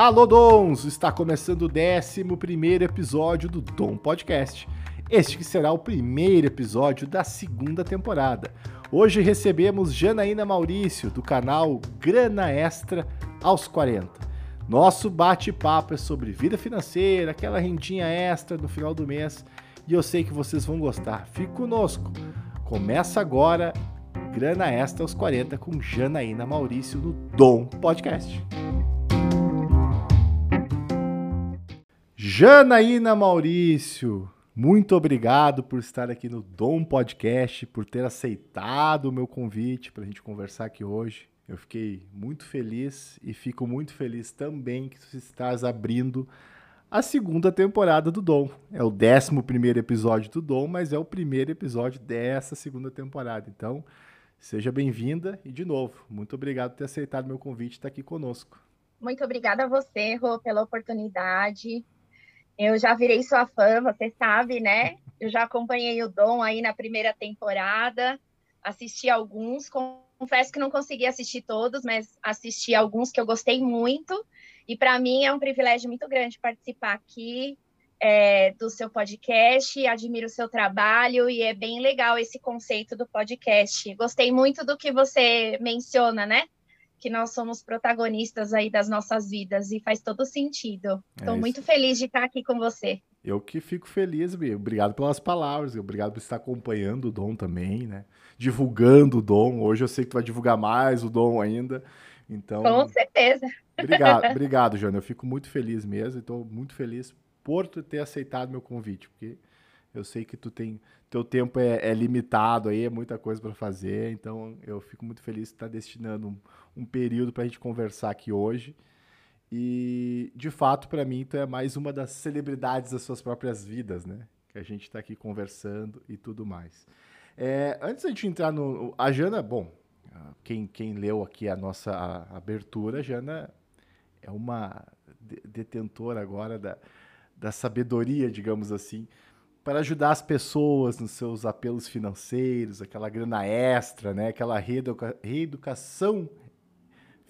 Alô Dons! Está começando o 11 episódio do Dom Podcast. Este que será o primeiro episódio da segunda temporada. Hoje recebemos Janaína Maurício, do canal Grana Extra aos 40. Nosso bate-papo é sobre vida financeira, aquela rendinha extra no final do mês, e eu sei que vocês vão gostar. Fique conosco. Começa agora Grana Extra aos 40 com Janaína Maurício no Dom Podcast. Janaína Maurício, muito obrigado por estar aqui no Dom Podcast, por ter aceitado o meu convite para a gente conversar aqui hoje. Eu fiquei muito feliz e fico muito feliz também que você estás abrindo a segunda temporada do Dom. É o décimo primeiro episódio do Dom, mas é o primeiro episódio dessa segunda temporada. Então, seja bem-vinda e, de novo, muito obrigado por ter aceitado meu convite e estar aqui conosco. Muito obrigada a você, Rô, pela oportunidade. Eu já virei sua fã, você sabe, né? Eu já acompanhei o Dom aí na primeira temporada, assisti alguns, confesso que não consegui assistir todos, mas assisti alguns que eu gostei muito. E para mim é um privilégio muito grande participar aqui é, do seu podcast, admiro o seu trabalho e é bem legal esse conceito do podcast. Gostei muito do que você menciona, né? Que nós somos protagonistas aí das nossas vidas e faz todo sentido. Estou é muito feliz de estar aqui com você. Eu que fico feliz, Bia. Obrigado pelas palavras, obrigado por estar acompanhando o Dom também, né? Divulgando o Dom. Hoje eu sei que tu vai divulgar mais o Dom ainda. Então. Com certeza. Obrigado, obrigado, Jana. Eu fico muito feliz mesmo e estou muito feliz por tu ter aceitado meu convite, porque eu sei que tu tem teu tempo é, é limitado aí, é muita coisa para fazer, então eu fico muito feliz de estar destinando um, um período para a gente conversar aqui hoje. E de fato, para mim, tu é mais uma das celebridades das suas próprias vidas, né? Que a gente está aqui conversando e tudo mais. É, antes de entrar no. A Jana, bom, quem, quem leu aqui a nossa abertura, a Jana é uma detentora agora da, da sabedoria, digamos assim, para ajudar as pessoas nos seus apelos financeiros, aquela grana extra, né? aquela reeduca reeducação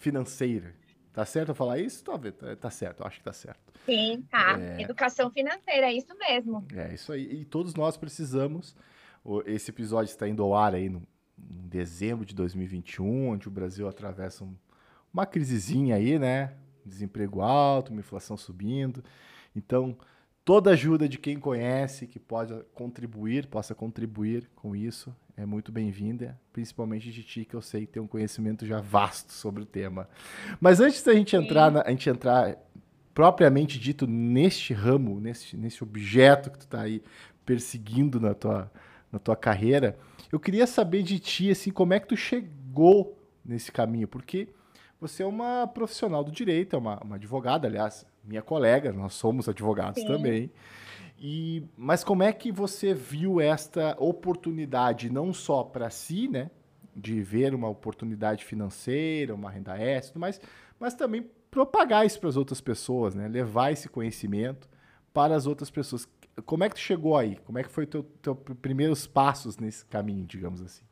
financeira. Tá certo eu falar isso? Talvez, tá, tá certo, eu acho que tá certo. Sim, tá. É... Educação financeira, é isso mesmo. É isso aí. E todos nós precisamos. Esse episódio está indo ao ar aí no, em dezembro de 2021, onde o Brasil atravessa um, uma crisezinha aí, né? Desemprego alto, uma inflação subindo. Então, toda ajuda de quem conhece, que pode contribuir, possa contribuir com isso, é muito bem-vinda, principalmente de ti, que eu sei que tem um conhecimento já vasto sobre o tema. Mas antes da gente entrar, na, a gente entrar propriamente dito neste ramo, nesse, nesse objeto que tu está aí perseguindo na tua, na tua carreira, eu queria saber de ti, assim, como é que tu chegou nesse caminho, porque você é uma profissional do direito, é uma, uma advogada, aliás, minha colega, nós somos advogados Sim. também. E, mas como é que você viu esta oportunidade, não só para si, né, de ver uma oportunidade financeira, uma renda extra, mas, mas também propagar isso para as outras pessoas, né, levar esse conhecimento para as outras pessoas. Como é que tu chegou aí? Como é que foi teu, teu primeiros passos nesse caminho, digamos assim?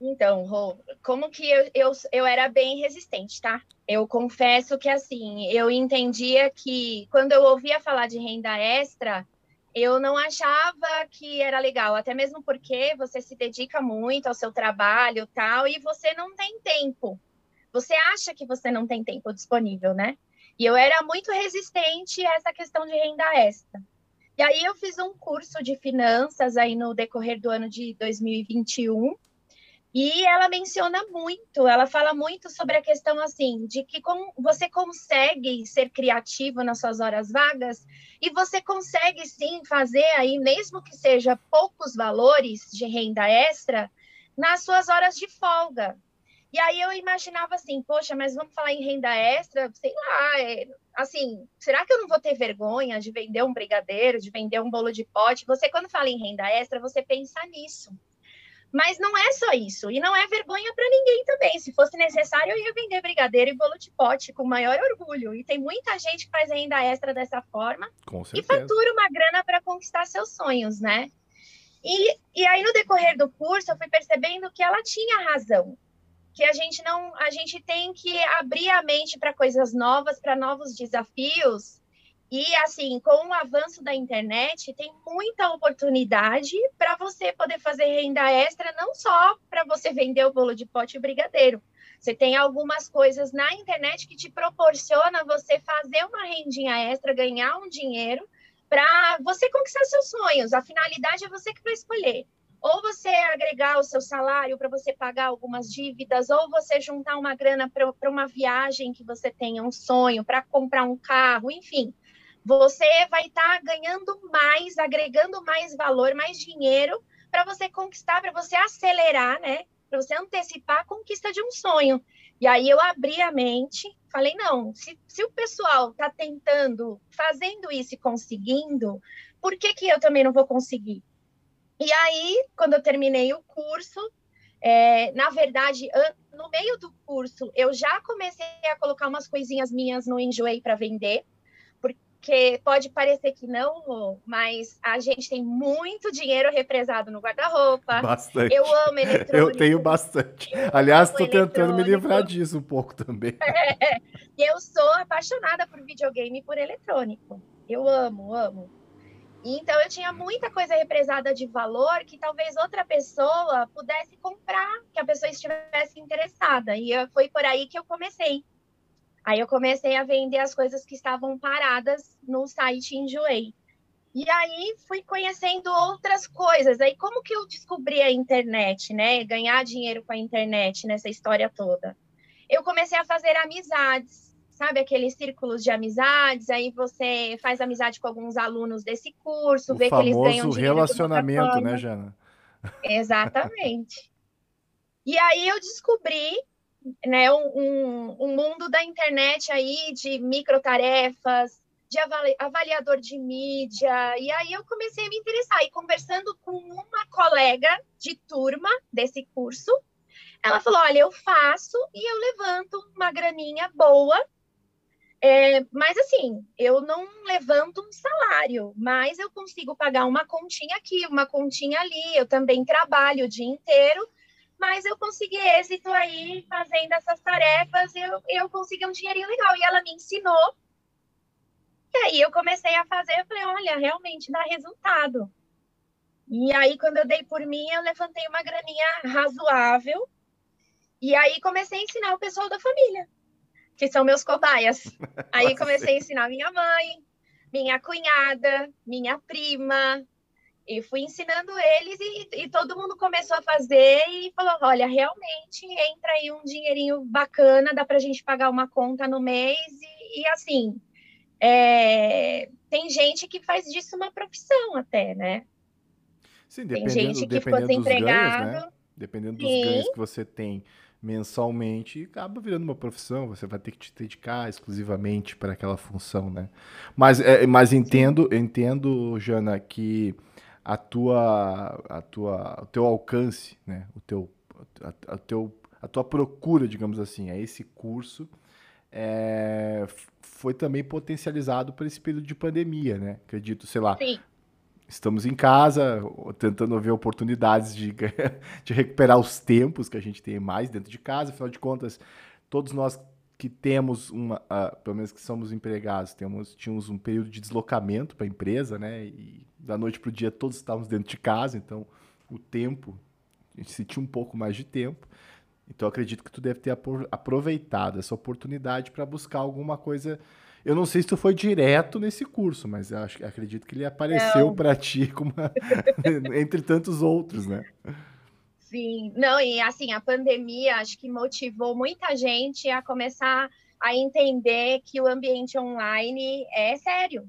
Então, como que eu, eu, eu era bem resistente, tá? Eu confesso que, assim, eu entendia que quando eu ouvia falar de renda extra, eu não achava que era legal, até mesmo porque você se dedica muito ao seu trabalho tal, e você não tem tempo. Você acha que você não tem tempo disponível, né? E eu era muito resistente a essa questão de renda extra. E aí eu fiz um curso de finanças aí no decorrer do ano de 2021, e ela menciona muito, ela fala muito sobre a questão assim de que você consegue ser criativo nas suas horas vagas e você consegue sim fazer aí, mesmo que seja poucos valores de renda extra, nas suas horas de folga. E aí eu imaginava assim, poxa, mas vamos falar em renda extra, sei lá, é, assim, será que eu não vou ter vergonha de vender um brigadeiro, de vender um bolo de pote? Você quando fala em renda extra, você pensa nisso. Mas não é só isso, e não é vergonha para ninguém também. Se fosse necessário, eu ia vender brigadeiro e bolo de pote com maior orgulho. E tem muita gente que faz renda extra dessa forma e fatura uma grana para conquistar seus sonhos, né? E, e aí, no decorrer do curso, eu fui percebendo que ela tinha razão. que a gente não, a gente tem que abrir a mente para coisas novas, para novos desafios. E assim, com o avanço da internet, tem muita oportunidade para você poder fazer renda extra, não só para você vender o bolo de pote e o brigadeiro. Você tem algumas coisas na internet que te proporciona você fazer uma rendinha extra, ganhar um dinheiro para você conquistar seus sonhos. A finalidade é você que vai escolher. Ou você agregar o seu salário para você pagar algumas dívidas, ou você juntar uma grana para uma viagem que você tenha um sonho, para comprar um carro, enfim. Você vai estar tá ganhando mais, agregando mais valor, mais dinheiro para você conquistar, para você acelerar, né? Para você antecipar a conquista de um sonho. E aí eu abri a mente, falei, não, se, se o pessoal está tentando, fazendo isso e conseguindo, por que, que eu também não vou conseguir? E aí, quando eu terminei o curso, é, na verdade, no meio do curso, eu já comecei a colocar umas coisinhas minhas no Enjoei para vender, porque pode parecer que não, mas a gente tem muito dinheiro represado no guarda-roupa. Bastante. Eu amo eletrônico. Eu tenho bastante. Eu Aliás, estou tentando me livrar disso um pouco também. É, eu sou apaixonada por videogame e por eletrônico. Eu amo, amo. Então eu tinha muita coisa represada de valor que talvez outra pessoa pudesse comprar, que a pessoa estivesse interessada. E foi por aí que eu comecei. Aí eu comecei a vender as coisas que estavam paradas no site Enjoei. E aí fui conhecendo outras coisas. Aí como que eu descobri a internet, né? Ganhar dinheiro com a internet nessa história toda. Eu comecei a fazer amizades sabe, aqueles círculos de amizades, aí você faz amizade com alguns alunos desse curso, o vê que eles ganham dinheiro relacionamento, né, Jana? Exatamente. e aí eu descobri né, um, um, mundo da internet aí de microtarefas, de avaliador de mídia, e aí eu comecei a me interessar, e conversando com uma colega de turma desse curso, ela falou, olha, eu faço e eu levanto uma graninha boa é, mas assim, eu não levanto um salário, mas eu consigo pagar uma continha aqui, uma continha ali. Eu também trabalho o dia inteiro, mas eu consegui êxito aí fazendo essas tarefas. Eu, eu consegui um dinheirinho legal. E ela me ensinou. E aí eu comecei a fazer. Eu falei: olha, realmente dá resultado. E aí, quando eu dei por mim, eu levantei uma graninha razoável. E aí comecei a ensinar o pessoal da família que são meus cobaias. Aí comecei a ensinar minha mãe, minha cunhada, minha prima, e fui ensinando eles e, e, todo mundo começou a fazer e falou, olha, realmente entra aí um dinheirinho bacana, dá para a gente pagar uma conta no mês e, e assim, é, tem gente que faz disso uma profissão até, né? Sim, dependendo, tem gente que ficou desempregado. Ganhos, né? Dependendo dos Sim. ganhos que você tem mensalmente e acaba virando uma profissão, você vai ter que te dedicar exclusivamente para aquela função, né? Mas, é, mas entendo, entendo, Jana, que a tua, a tua, o teu alcance, né? O teu, a, a, teu, a tua procura, digamos assim, a esse curso é, foi também potencializado por esse período de pandemia, né? Acredito, sei lá, Sim estamos em casa, tentando ver oportunidades de, de recuperar os tempos que a gente tem mais dentro de casa. Afinal de contas, todos nós que temos uma, uh, pelo menos que somos empregados, temos, tínhamos um período de deslocamento para a empresa, né? E da noite para o dia todos estávamos dentro de casa, então o tempo, a gente sentiu um pouco mais de tempo. Então acredito que tu deve ter aproveitado essa oportunidade para buscar alguma coisa eu não sei se tu foi direto nesse curso, mas eu acho, acredito que ele apareceu para ti como uma... entre tantos outros, né? Sim, não, e assim, a pandemia acho que motivou muita gente a começar a entender que o ambiente online é sério.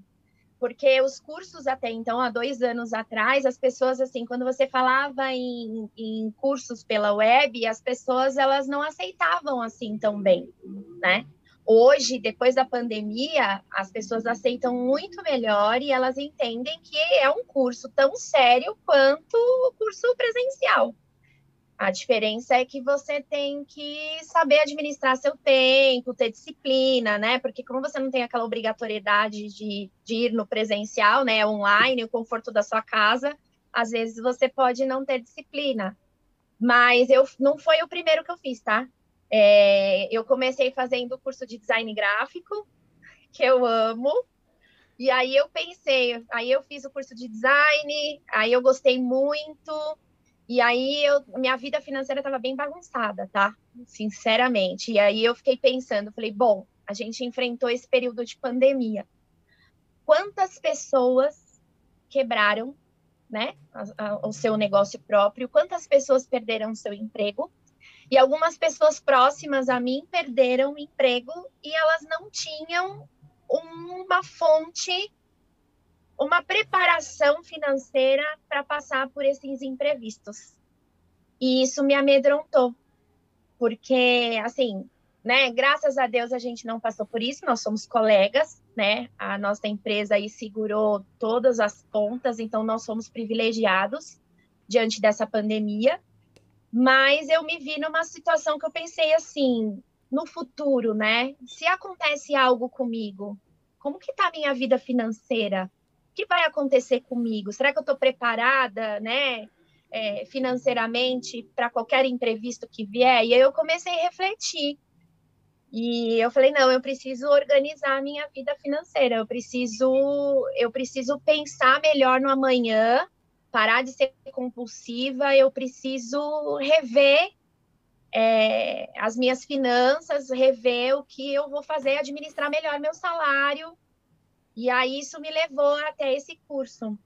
Porque os cursos até então, há dois anos atrás, as pessoas, assim, quando você falava em, em cursos pela web, as pessoas, elas não aceitavam assim tão bem, né? Hoje, depois da pandemia, as pessoas aceitam muito melhor e elas entendem que é um curso tão sério quanto o curso presencial. A diferença é que você tem que saber administrar seu tempo, ter disciplina, né? Porque como você não tem aquela obrigatoriedade de, de ir no presencial, né, online, o conforto da sua casa, às vezes você pode não ter disciplina. Mas eu não foi o primeiro que eu fiz, tá? É, eu comecei fazendo o curso de design gráfico, que eu amo. E aí eu pensei, aí eu fiz o curso de design, aí eu gostei muito, e aí eu, minha vida financeira estava bem bagunçada, tá? Sinceramente. E aí eu fiquei pensando, falei, bom, a gente enfrentou esse período de pandemia. Quantas pessoas quebraram, né, o seu negócio próprio? Quantas pessoas perderam seu emprego? E algumas pessoas próximas a mim perderam o emprego e elas não tinham uma fonte, uma preparação financeira para passar por esses imprevistos. E isso me amedrontou, porque, assim, né, graças a Deus a gente não passou por isso, nós somos colegas, né, a nossa empresa aí segurou todas as pontas, então nós somos privilegiados diante dessa pandemia, mas eu me vi numa situação que eu pensei assim, no futuro, né? Se acontece algo comigo, como que tá a minha vida financeira? Que vai acontecer comigo? Será que eu estou preparada, né? É, financeiramente para qualquer imprevisto que vier? E aí eu comecei a refletir. E eu falei, não, eu preciso organizar a minha vida financeira, eu preciso, eu preciso pensar melhor no amanhã, parar de ser compulsiva, eu preciso rever é, as minhas finanças, rever o que eu vou fazer, administrar melhor meu salário. E aí isso me levou até esse curso.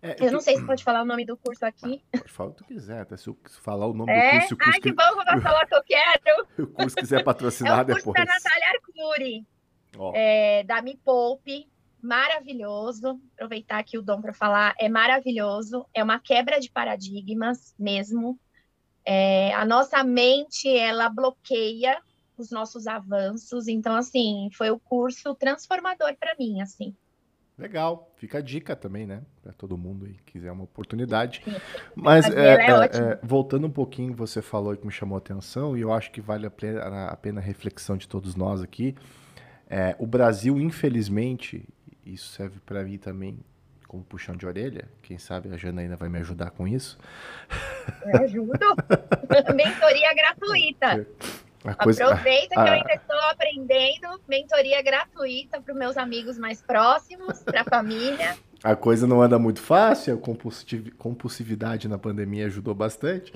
É, eu não sei se pode falar o nome do curso aqui. Pode falar o que tu quiser, até se eu falar o nome é? do curso. Ai, que, que bom, vou falar o que eu quero. o curso quiser patrocinar é o curso depois. da Natália Arcuri, oh. é, da Me Poupe, maravilhoso. Aproveitar aqui o dom para falar, é maravilhoso. É uma quebra de paradigmas mesmo. É, a nossa mente ela bloqueia os nossos avanços, então assim foi o curso transformador para mim, assim. Legal, fica a dica também, né, para todo mundo aí que quiser uma oportunidade. Mas é, é, é, voltando um pouquinho, você falou que me chamou a atenção e eu acho que vale a pena a, pena a reflexão de todos nós aqui. É, o Brasil, infelizmente, isso serve para mim também como puxão de orelha. Quem sabe a Janaína vai me ajudar com isso. Eu ajudo. mentoria gratuita. Coisa... Aproveita que eu ainda estou aprendendo. Mentoria gratuita para os meus amigos mais próximos, para a família. A coisa não anda muito fácil, a compulsividade na pandemia ajudou bastante.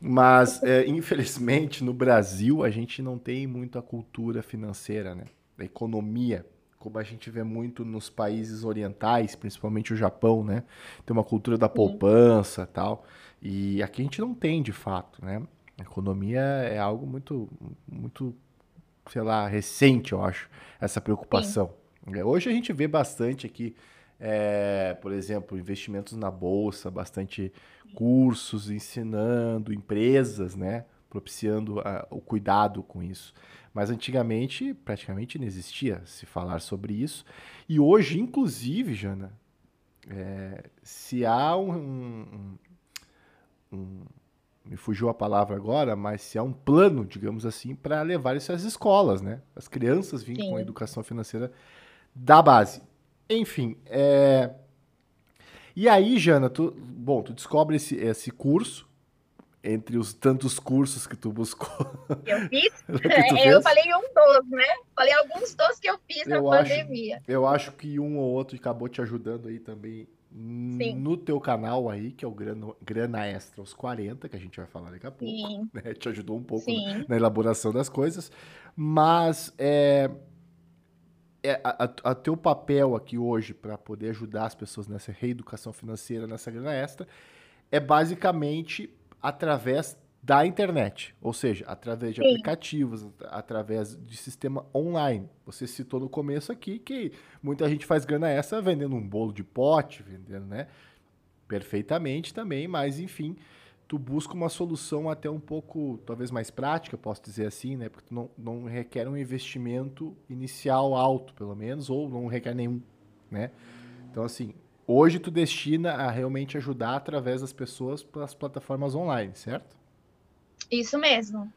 Mas, é, infelizmente, no Brasil, a gente não tem muito a cultura financeira, né? A economia como a gente vê muito nos países orientais, principalmente o Japão, né? Tem uma cultura da poupança e tal. E aqui a gente não tem, de fato, né? A economia é algo muito, muito, sei lá, recente, eu acho, essa preocupação. Sim. Hoje a gente vê bastante aqui, é, por exemplo, investimentos na bolsa, bastante cursos ensinando, empresas, né? Propiciando uh, o cuidado com isso. Mas antigamente praticamente não existia se falar sobre isso. E hoje, inclusive, Jana, é, se há um, um, um, Me fugiu a palavra agora, mas se há um plano, digamos assim, para levar isso às escolas, né? As crianças vindo com a educação financeira da base. Enfim, é... E aí, Jana, tu, bom, tu descobre esse, esse curso, entre os tantos cursos que tu buscou. Eu fiz? É, eu falei um dos, né? Falei alguns dos que eu fiz eu na acho, pandemia. Eu acho que um ou outro acabou te ajudando aí também Sim. no teu canal aí, que é o Grana, Grana Extra aos 40, que a gente vai falar daqui a pouco. Né? Te ajudou um pouco na, na, elaboração das coisas. Mas é, é a, a, a teu papel aqui hoje para poder ajudar as pessoas nessa reeducação financeira, nessa grana extra, é basicamente através da internet, ou seja, através de Sim. aplicativos, através de sistema online. Você citou no começo aqui que muita gente faz grana essa vendendo um bolo de pote, vendendo, né? Perfeitamente também, mas enfim, tu busca uma solução até um pouco, talvez mais prática, posso dizer assim, né? Porque tu não, não requer um investimento inicial alto, pelo menos, ou não requer nenhum, né? Então, assim, Hoje tu destina a realmente ajudar através das pessoas pelas plataformas online, certo? Isso mesmo.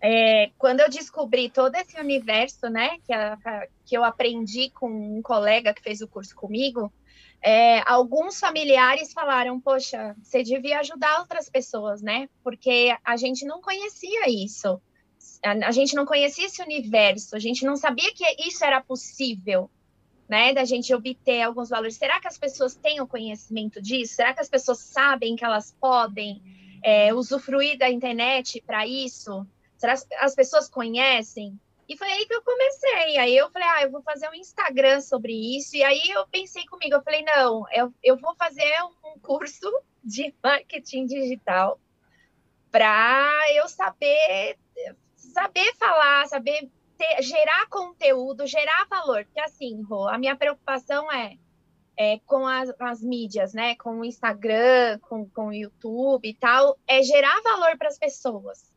É, quando eu descobri todo esse universo, né, que, a, que eu aprendi com um colega que fez o curso comigo, é, alguns familiares falaram: Poxa, você devia ajudar outras pessoas, né? Porque a gente não conhecia isso. A, a gente não conhecia esse universo, a gente não sabia que isso era possível, né? Da gente obter alguns valores. Será que as pessoas têm o conhecimento disso? Será que as pessoas sabem que elas podem é, usufruir da internet para isso? Será que as pessoas conhecem? E foi aí que eu comecei. Aí eu falei, ah, eu vou fazer um Instagram sobre isso. E aí eu pensei comigo, eu falei, não, eu, eu vou fazer um curso de marketing digital para eu saber saber falar, saber ter, gerar conteúdo, gerar valor. Porque assim, a minha preocupação é, é com as, as, mídias, né? Com o Instagram, com, com o YouTube e tal, é gerar valor para as pessoas.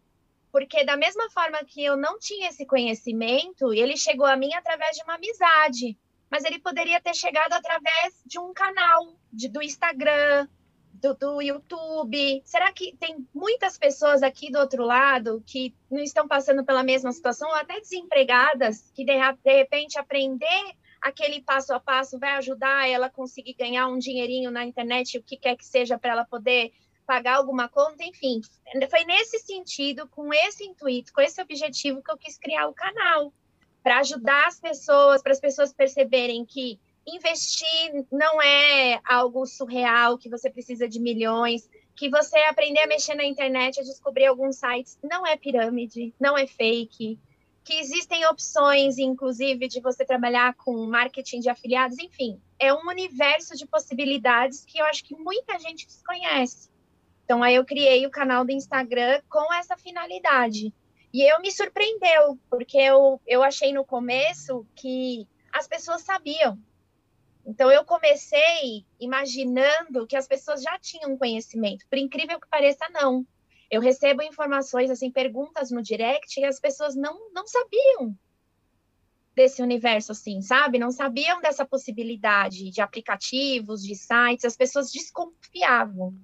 Porque da mesma forma que eu não tinha esse conhecimento, ele chegou a mim através de uma amizade. Mas ele poderia ter chegado através de um canal, de, do Instagram, do, do, YouTube? Será que tem muitas pessoas aqui do outro lado que não estão passando pela mesma situação, ou até desempregadas, que de, de repente aprender aquele passo a passo vai ajudar ela a conseguir ganhar um dinheirinho na internet, o que quer que seja, para ela poder pagar alguma conta, enfim. Foi nesse sentido, com esse intuito, com esse objetivo que eu quis criar o canal, para ajudar as pessoas, para as pessoas perceberem que investir não é algo surreal, que você precisa de milhões, que você aprender a mexer na internet, a descobrir alguns sites, não é pirâmide, não é fake, que existem opções, inclusive, de você trabalhar com marketing de afiliados, enfim, é um universo de possibilidades que eu acho que muita gente desconhece. Então, aí eu criei o canal do Instagram com essa finalidade. E eu me surpreendeu, porque eu, eu achei no começo que as pessoas sabiam, então, eu comecei imaginando que as pessoas já tinham conhecimento. Por incrível que pareça, não. Eu recebo informações, assim, perguntas no direct e as pessoas não, não sabiam desse universo, assim, sabe? Não sabiam dessa possibilidade de aplicativos, de sites, as pessoas desconfiavam.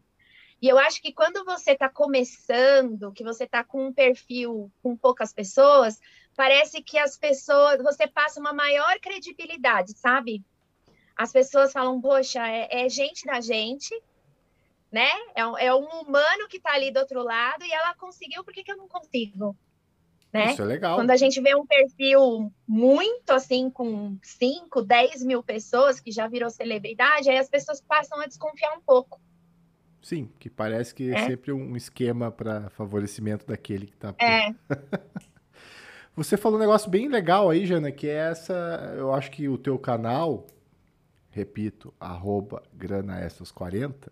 E eu acho que quando você está começando, que você está com um perfil com poucas pessoas, parece que as pessoas, você passa uma maior credibilidade, sabe? as pessoas falam, poxa, é, é gente da gente, né? É, é um humano que está ali do outro lado e ela conseguiu, por que, que eu não consigo? Né? Isso é legal. Quando a gente vê um perfil muito assim, com 5, 10 mil pessoas, que já virou celebridade, aí as pessoas passam a desconfiar um pouco. Sim, que parece que é, é sempre um esquema para favorecimento daquele que está. É. Você falou um negócio bem legal aí, Jana, que é essa. Eu acho que o teu canal, repito, arroba granaextras40,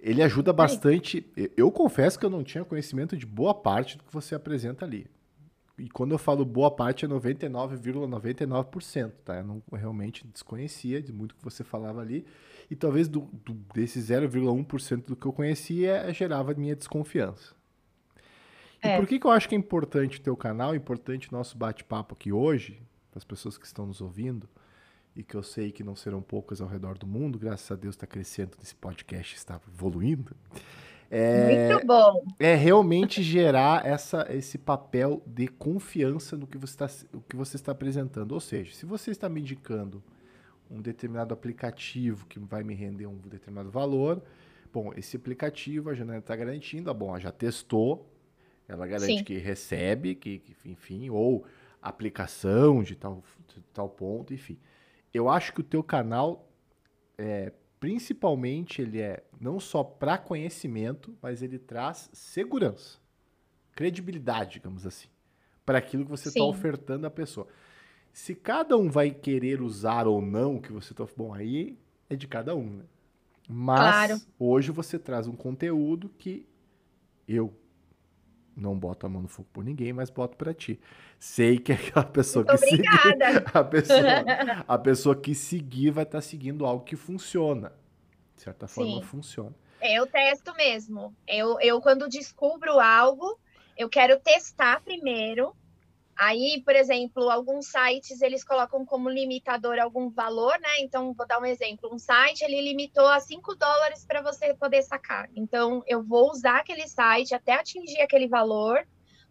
ele ajuda bastante. Eu confesso que eu não tinha conhecimento de boa parte do que você apresenta ali. E quando eu falo boa parte é 99,99%, ,99%, tá? Eu não realmente desconhecia de muito que você falava ali. E talvez do, do desse 0,1% do que eu conhecia gerava minha desconfiança. É. E por que, que eu acho que é importante o teu canal, importante o nosso bate-papo aqui hoje, para as pessoas que estão nos ouvindo? E que eu sei que não serão poucas ao redor do mundo, graças a Deus está crescendo nesse podcast, está evoluindo. É, Muito bom. É realmente gerar essa, esse papel de confiança no que você, está, o que você está apresentando. Ou seja, se você está me indicando um determinado aplicativo que vai me render um determinado valor, bom, esse aplicativo a Janela está garantindo, ah, bom, ela já testou, ela garante Sim. que recebe, que, que, enfim, ou aplicação de tal, de tal ponto, enfim eu acho que o teu canal, é, principalmente, ele é não só para conhecimento, mas ele traz segurança, credibilidade, digamos assim, para aquilo que você está ofertando à pessoa. Se cada um vai querer usar ou não o que você está... Bom, aí é de cada um, né? Mas claro. hoje você traz um conteúdo que eu, não boto a mão no fogo por ninguém, mas boto para ti. Sei que aquela pessoa Muito que obrigada. seguir, a pessoa, a pessoa que seguir vai estar tá seguindo algo que funciona. De certa forma, Sim. funciona. Eu testo mesmo. Eu, eu, quando descubro algo, eu quero testar primeiro Aí, por exemplo, alguns sites eles colocam como limitador algum valor, né? Então, vou dar um exemplo. Um site ele limitou a 5 dólares para você poder sacar. Então, eu vou usar aquele site até atingir aquele valor,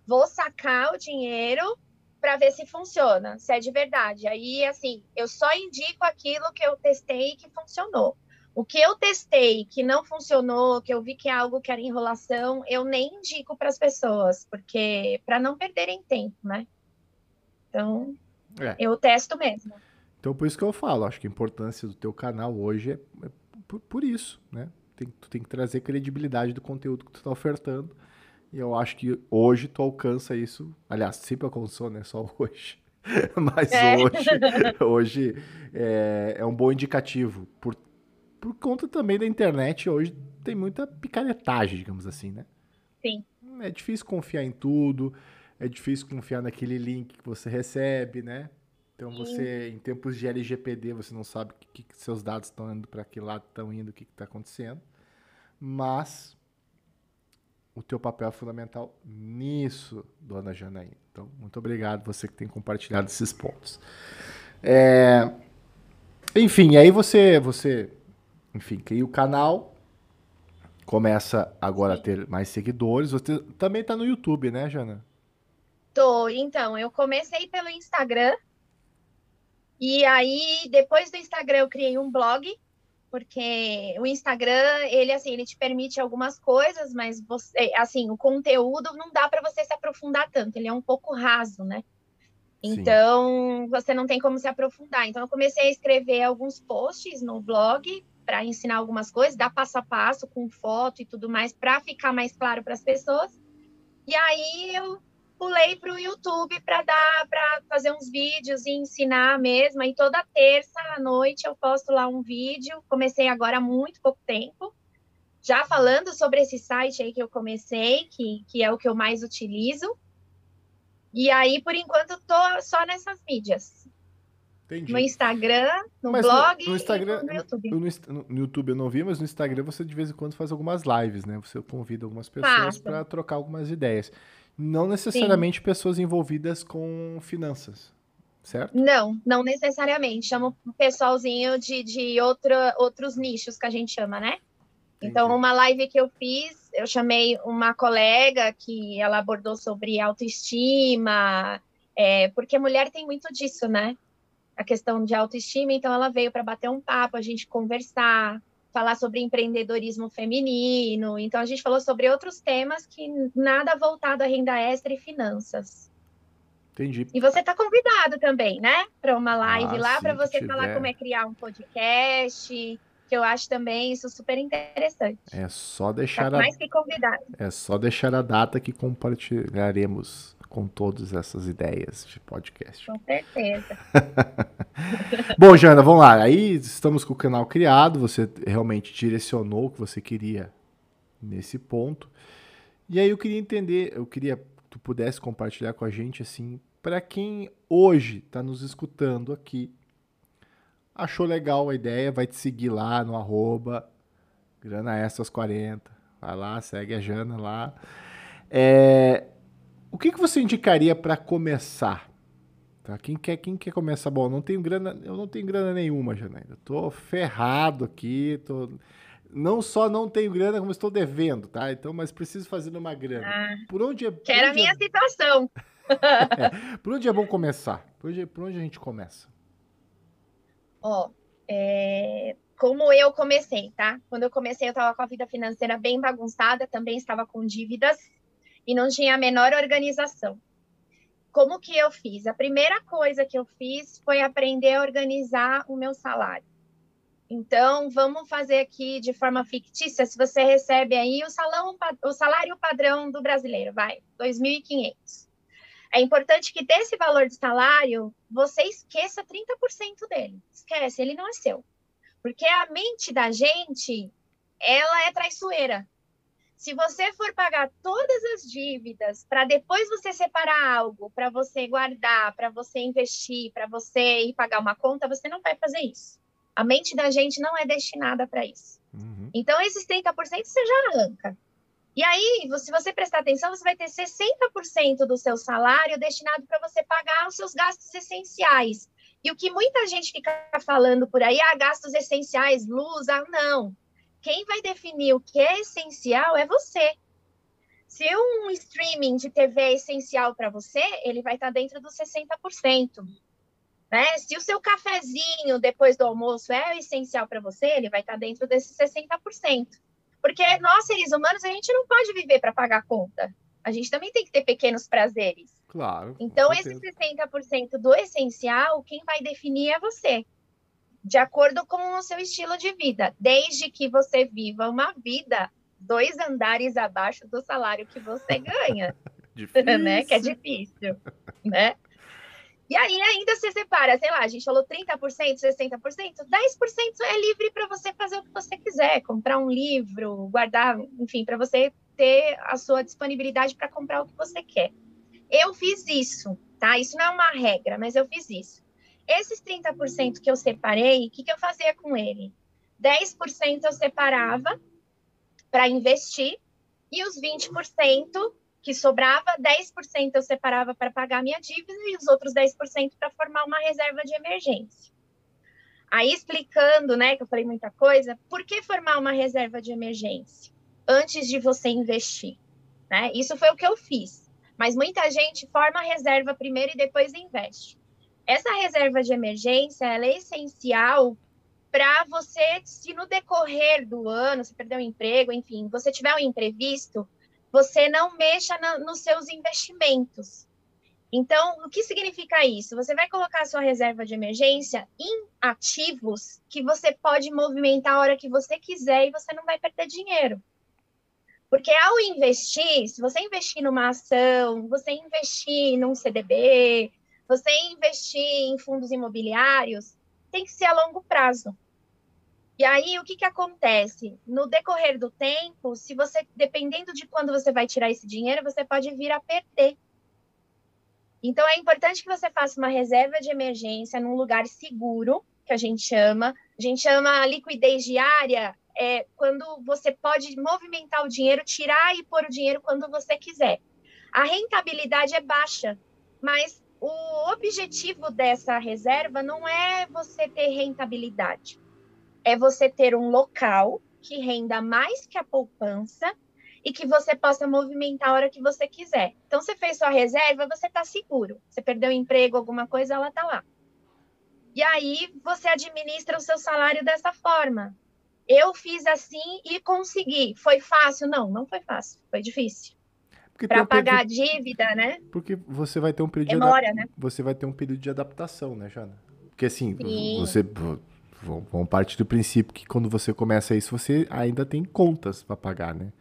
vou sacar o dinheiro para ver se funciona, se é de verdade. Aí, assim, eu só indico aquilo que eu testei que funcionou. O que eu testei que não funcionou, que eu vi que é algo que era enrolação, eu nem indico para as pessoas, porque para não perderem tempo, né? Então, é. eu testo mesmo. Então, por isso que eu falo, acho que a importância do teu canal hoje é, é por, por, isso, né? Tem, tu tem que trazer credibilidade do conteúdo que tu está ofertando. E eu acho que hoje tu alcança isso. Aliás, sempre alcançou, né? Só hoje. Mas é. hoje, hoje é, é, um bom indicativo. Por, por conta também da internet, hoje tem muita picaretagem, digamos assim, né? Sim. É difícil confiar em tudo, é difícil confiar naquele link que você recebe, né? Então você, em tempos de LGPD, você não sabe que, que seus dados estão indo para que lado estão indo, o que está acontecendo. Mas o teu papel é fundamental nisso, dona Janaína. Então, muito obrigado você que tem compartilhado esses pontos. É... Enfim, aí você, você, enfim, cria o canal, começa agora Sim. a ter mais seguidores. Você também está no YouTube, né, Jana? Tô. Então, eu comecei pelo Instagram. E aí, depois do Instagram, eu criei um blog porque o Instagram, ele assim, ele te permite algumas coisas, mas você, assim, o conteúdo não dá para você se aprofundar tanto, ele é um pouco raso, né? Então, Sim. você não tem como se aprofundar. Então, eu comecei a escrever alguns posts no blog para ensinar algumas coisas, dar passo a passo com foto e tudo mais, para ficar mais claro para as pessoas. E aí eu pulei para o YouTube para dar para fazer uns vídeos e ensinar mesmo. E toda terça à noite eu posto lá um vídeo. Comecei agora há muito pouco tempo. Já falando sobre esse site aí que eu comecei, que, que é o que eu mais utilizo. E aí, por enquanto, tô só nessas mídias. Entendi. No Instagram, no mas blog no, no Instagram, no YouTube. No, no, YouTube eu não vi, mas no Instagram você de vez em quando faz algumas lives, né? Você convida algumas pessoas para trocar algumas ideias. Não necessariamente Sim. pessoas envolvidas com finanças, certo? Não, não necessariamente. Chamo um pessoalzinho de, de outra, outros nichos que a gente chama, né? Entendi. Então, uma live que eu fiz, eu chamei uma colega que ela abordou sobre autoestima, é, porque mulher tem muito disso, né? A questão de autoestima, então ela veio para bater um papo, a gente conversar, falar sobre empreendedorismo feminino. Então, a gente falou sobre outros temas que nada voltado à renda extra e finanças. Entendi. E você está convidado também, né? Para uma live ah, lá, para você falar como é criar um podcast, que eu acho também isso super interessante. É só deixar tá a... mais que convidado. É só deixar a data que compartilharemos com todas essas ideias de podcast. Com certeza. Bom, Jana, vamos lá. Aí estamos com o canal criado, você realmente direcionou o que você queria nesse ponto. E aí eu queria entender, eu queria que tu pudesse compartilhar com a gente assim, para quem hoje está nos escutando aqui, achou legal a ideia, vai te seguir lá no arroba Grana Essas 40. Vai lá, segue a Jana lá. É, o que, que você indicaria para começar? Tá? Quem, quer, quem quer começar? Bom, não tenho grana, eu não tenho grana nenhuma, Janaína. Tô ferrado aqui, tô... não só não tenho grana, como estou devendo, tá? Então, mas preciso fazer uma grana. Ah, por onde é? Que era a minha é... situação. é, por onde é bom começar? Por onde, por onde a gente começa? Ó, é, como eu comecei, tá? Quando eu comecei, eu estava com a vida financeira bem bagunçada, também estava com dívidas e não tinha a menor organização. Como que eu fiz? A primeira coisa que eu fiz foi aprender a organizar o meu salário. Então, vamos fazer aqui de forma fictícia, se você recebe aí o, salão, o salário padrão do brasileiro, vai, 2.500. É importante que desse valor de salário, você esqueça 30% dele. Esquece, ele não é seu. Porque a mente da gente, ela é traiçoeira. Se você for pagar todas as dívidas para depois você separar algo, para você guardar, para você investir, para você ir pagar uma conta, você não vai fazer isso. A mente da gente não é destinada para isso. Uhum. Então, esses 30% você já arranca. E aí, se você prestar atenção, você vai ter 60% do seu salário destinado para você pagar os seus gastos essenciais. E o que muita gente fica falando por aí, ah, gastos essenciais, luz, ah, não quem vai definir o que é essencial é você. Se um streaming de TV é essencial para você, ele vai estar tá dentro dos 60%. Né? Se o seu cafezinho depois do almoço é essencial para você, ele vai estar tá dentro desses 60%. Porque nós, seres humanos, a gente não pode viver para pagar conta. A gente também tem que ter pequenos prazeres. Claro. Então, esse 60% do essencial, quem vai definir é você. De acordo com o seu estilo de vida. Desde que você viva uma vida dois andares abaixo do salário que você ganha. né? Que é difícil, né? E aí ainda se separa, sei lá, a gente falou 30%, 60%, 10% é livre para você fazer o que você quiser, comprar um livro, guardar, enfim, para você ter a sua disponibilidade para comprar o que você quer. Eu fiz isso, tá? Isso não é uma regra, mas eu fiz isso. Esses 30% que eu separei, o que, que eu fazia com ele? 10% eu separava para investir e os 20% que sobrava, 10% eu separava para pagar minha dívida e os outros 10% para formar uma reserva de emergência. Aí explicando, né, que eu falei muita coisa, por que formar uma reserva de emergência antes de você investir? Né? Isso foi o que eu fiz. Mas muita gente forma a reserva primeiro e depois investe. Essa reserva de emergência é essencial para você, se no decorrer do ano, você perder o emprego, enfim, você tiver um imprevisto, você não mexa na, nos seus investimentos. Então, o que significa isso? Você vai colocar a sua reserva de emergência em ativos que você pode movimentar a hora que você quiser e você não vai perder dinheiro. Porque ao investir, se você investir numa ação, você investir num CDB, você investir em fundos imobiliários, tem que ser a longo prazo. E aí, o que, que acontece? No decorrer do tempo, se você, dependendo de quando você vai tirar esse dinheiro, você pode vir a perder. Então, é importante que você faça uma reserva de emergência num lugar seguro, que a gente chama. A gente chama liquidez diária, é quando você pode movimentar o dinheiro, tirar e pôr o dinheiro quando você quiser. A rentabilidade é baixa, mas o objetivo dessa reserva não é você ter rentabilidade é você ter um local que renda mais que a poupança e que você possa movimentar a hora que você quiser. Então, você fez sua reserva, você está seguro. Você perdeu emprego, alguma coisa, ela está lá. E aí, você administra o seu salário dessa forma. Eu fiz assim e consegui. Foi fácil? Não, não foi fácil. Foi difícil. Para pagar período... a dívida, né? Porque você vai ter um período Demora, de né? Você vai ter um período de adaptação, né, Jana? Porque assim, Sim. você Vamos partir do princípio que quando você começa isso, você ainda tem contas para pagar, né?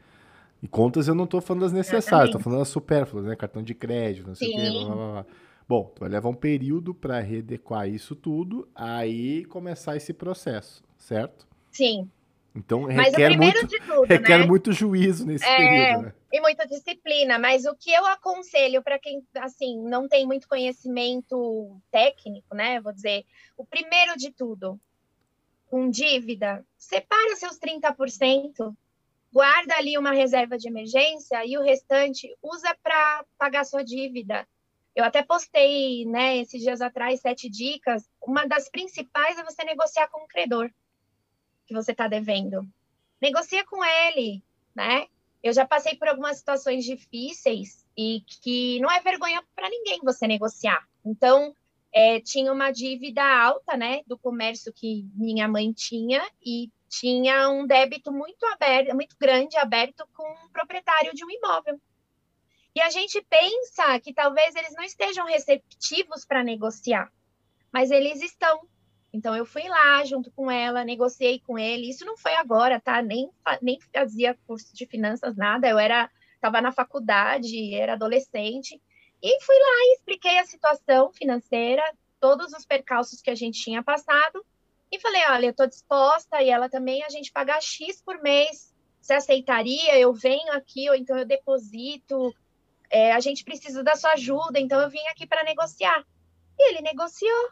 E contas eu não estou falando das necessárias, estou falando das supérfluas, né? Cartão de crédito, não sei o quê, blá, blá, blá. Bom, vai levar um período para readequar isso tudo, aí começar esse processo, certo? Sim. Então requer, muito, tudo, requer né? muito juízo nesse é, período, né? E muita disciplina, mas o que eu aconselho para quem assim não tem muito conhecimento técnico, né? Vou dizer, o primeiro de tudo, com dívida, separa seus 30%, guarda ali uma reserva de emergência e o restante usa para pagar sua dívida. Eu até postei, né, esses dias atrás, sete dicas. Uma das principais é você negociar com o credor que você está devendo. Negocia com ele, né? Eu já passei por algumas situações difíceis e que não é vergonha para ninguém você negociar. Então, é, tinha uma dívida alta, né, do comércio que minha mãe tinha e tinha um débito muito aberto, muito grande aberto com um proprietário de um imóvel. E a gente pensa que talvez eles não estejam receptivos para negociar, mas eles estão. Então eu fui lá junto com ela, negociei com ele. Isso não foi agora, tá? Nem nem fazia curso de finanças nada. Eu era estava na faculdade, era adolescente e fui lá e expliquei a situação financeira, todos os percalços que a gente tinha passado, e falei: olha, eu estou disposta, e ela também, a gente pagar X por mês. Você aceitaria? Eu venho aqui, ou então eu deposito. É, a gente precisa da sua ajuda, então eu vim aqui para negociar. E ele negociou.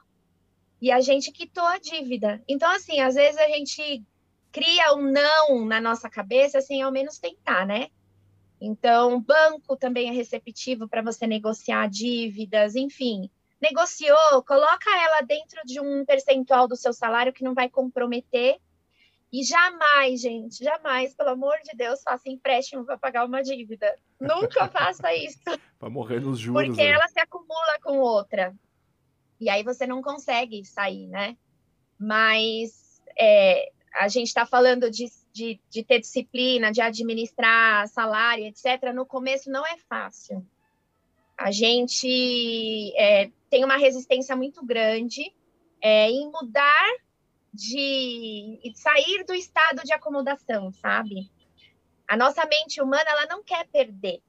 E a gente quitou a dívida. Então, assim, às vezes a gente cria um não na nossa cabeça, assim, ao menos tentar, né? Então, banco também é receptivo para você negociar dívidas, enfim. Negociou, coloca ela dentro de um percentual do seu salário que não vai comprometer. E jamais, gente, jamais, pelo amor de Deus, faça empréstimo para pagar uma dívida. Nunca faça isso. para morrer nos juros. Porque né? ela se acumula com outra. E aí você não consegue sair, né? Mas é, a gente está falando de, de, de, ter disciplina, de administrar salário, etc. No começo não é fácil. A gente é, tem uma resistência muito grande é, em mudar de sair do estado de acomodação, sabe? A nossa mente humana ela não quer perder.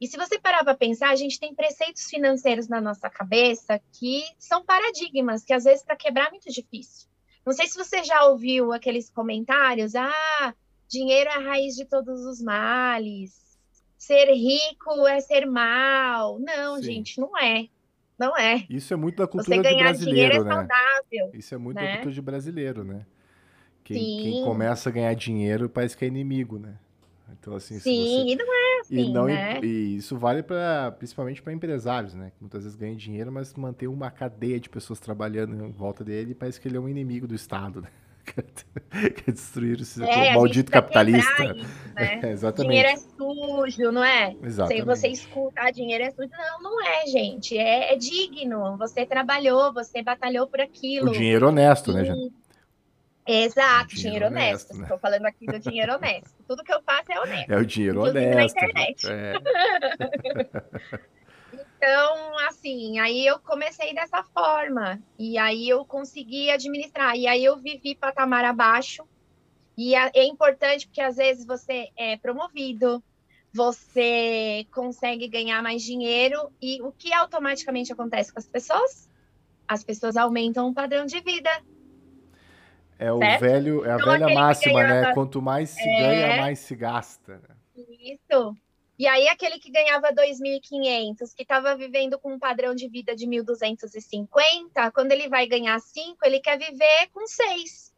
E se você parar para pensar, a gente tem preceitos financeiros na nossa cabeça que são paradigmas, que às vezes para quebrar é muito difícil. Não sei se você já ouviu aqueles comentários: ah, dinheiro é a raiz de todos os males, ser rico é ser mal. Não, Sim. gente, não é. Não é. Isso é muito da cultura Você ganhar de brasileiro, dinheiro é né? saudável. Isso é muito né? da cultura de brasileiro, né? Quem, quem, começa a ganhar dinheiro parece que é inimigo, né? Então, assim, Sim, você... e não é assim, e, não, né? e isso vale para principalmente para empresários, né? Que muitas vezes ganham dinheiro, mas mantém uma cadeia de pessoas trabalhando em volta dele e parece que ele é um inimigo do Estado, né? Quer destruir esse é, maldito capitalista. Isso, né? é, exatamente. Dinheiro é sujo, não é? Exatamente. Se você escutar ah, dinheiro é sujo, não, não é, gente. É, é digno. Você trabalhou, você batalhou por aquilo. O dinheiro honesto, e... né, gente? Exato, dinheiro, dinheiro honesto. Estou né? falando aqui do dinheiro honesto. Tudo que eu faço é honesto. É o dinheiro honesto. Na internet. É. então, assim, aí eu comecei dessa forma. E aí eu consegui administrar. E aí eu vivi patamar abaixo. E é importante porque às vezes você é promovido, você consegue ganhar mais dinheiro. E o que automaticamente acontece com as pessoas? As pessoas aumentam o padrão de vida é o velho, é a então, velha máxima, né? ganhava... né? Quanto mais se é... ganha, mais se gasta. Isso. E aí aquele que ganhava 2.500, que estava vivendo com um padrão de vida de 1.250, quando ele vai ganhar 5, ele quer viver com 6.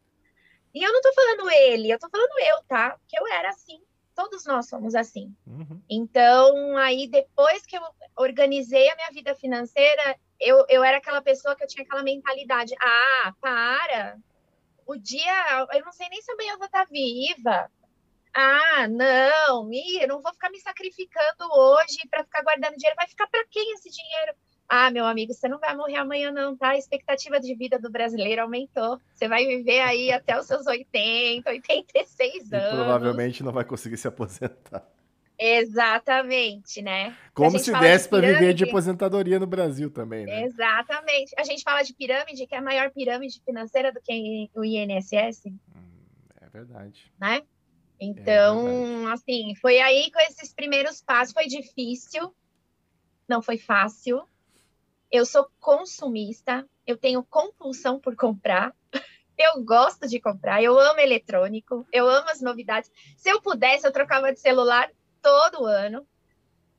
E eu não estou falando ele, eu estou falando eu, tá? Porque eu era assim. Todos nós somos assim. Uhum. Então, aí depois que eu organizei a minha vida financeira, eu, eu era aquela pessoa que eu tinha aquela mentalidade. Ah, para, o dia, eu não sei nem se amanhã eu vou estar viva. Ah, não, eu não vou ficar me sacrificando hoje para ficar guardando dinheiro. Vai ficar para quem esse dinheiro? Ah, meu amigo, você não vai morrer amanhã, não, tá? A expectativa de vida do brasileiro aumentou. Você vai viver aí até os seus 80, 86 anos. E provavelmente não vai conseguir se aposentar. Exatamente, né? Como se desse de para viver de aposentadoria no Brasil também, né? Exatamente. A gente fala de pirâmide, que é a maior pirâmide financeira do que o INSS. Hum, é verdade. Né? Então, é assim, foi aí com esses primeiros passos, foi difícil, não foi fácil. Eu sou consumista, eu tenho compulsão por comprar. Eu gosto de comprar, eu amo eletrônico, eu amo as novidades. Se eu pudesse, eu trocava de celular todo ano,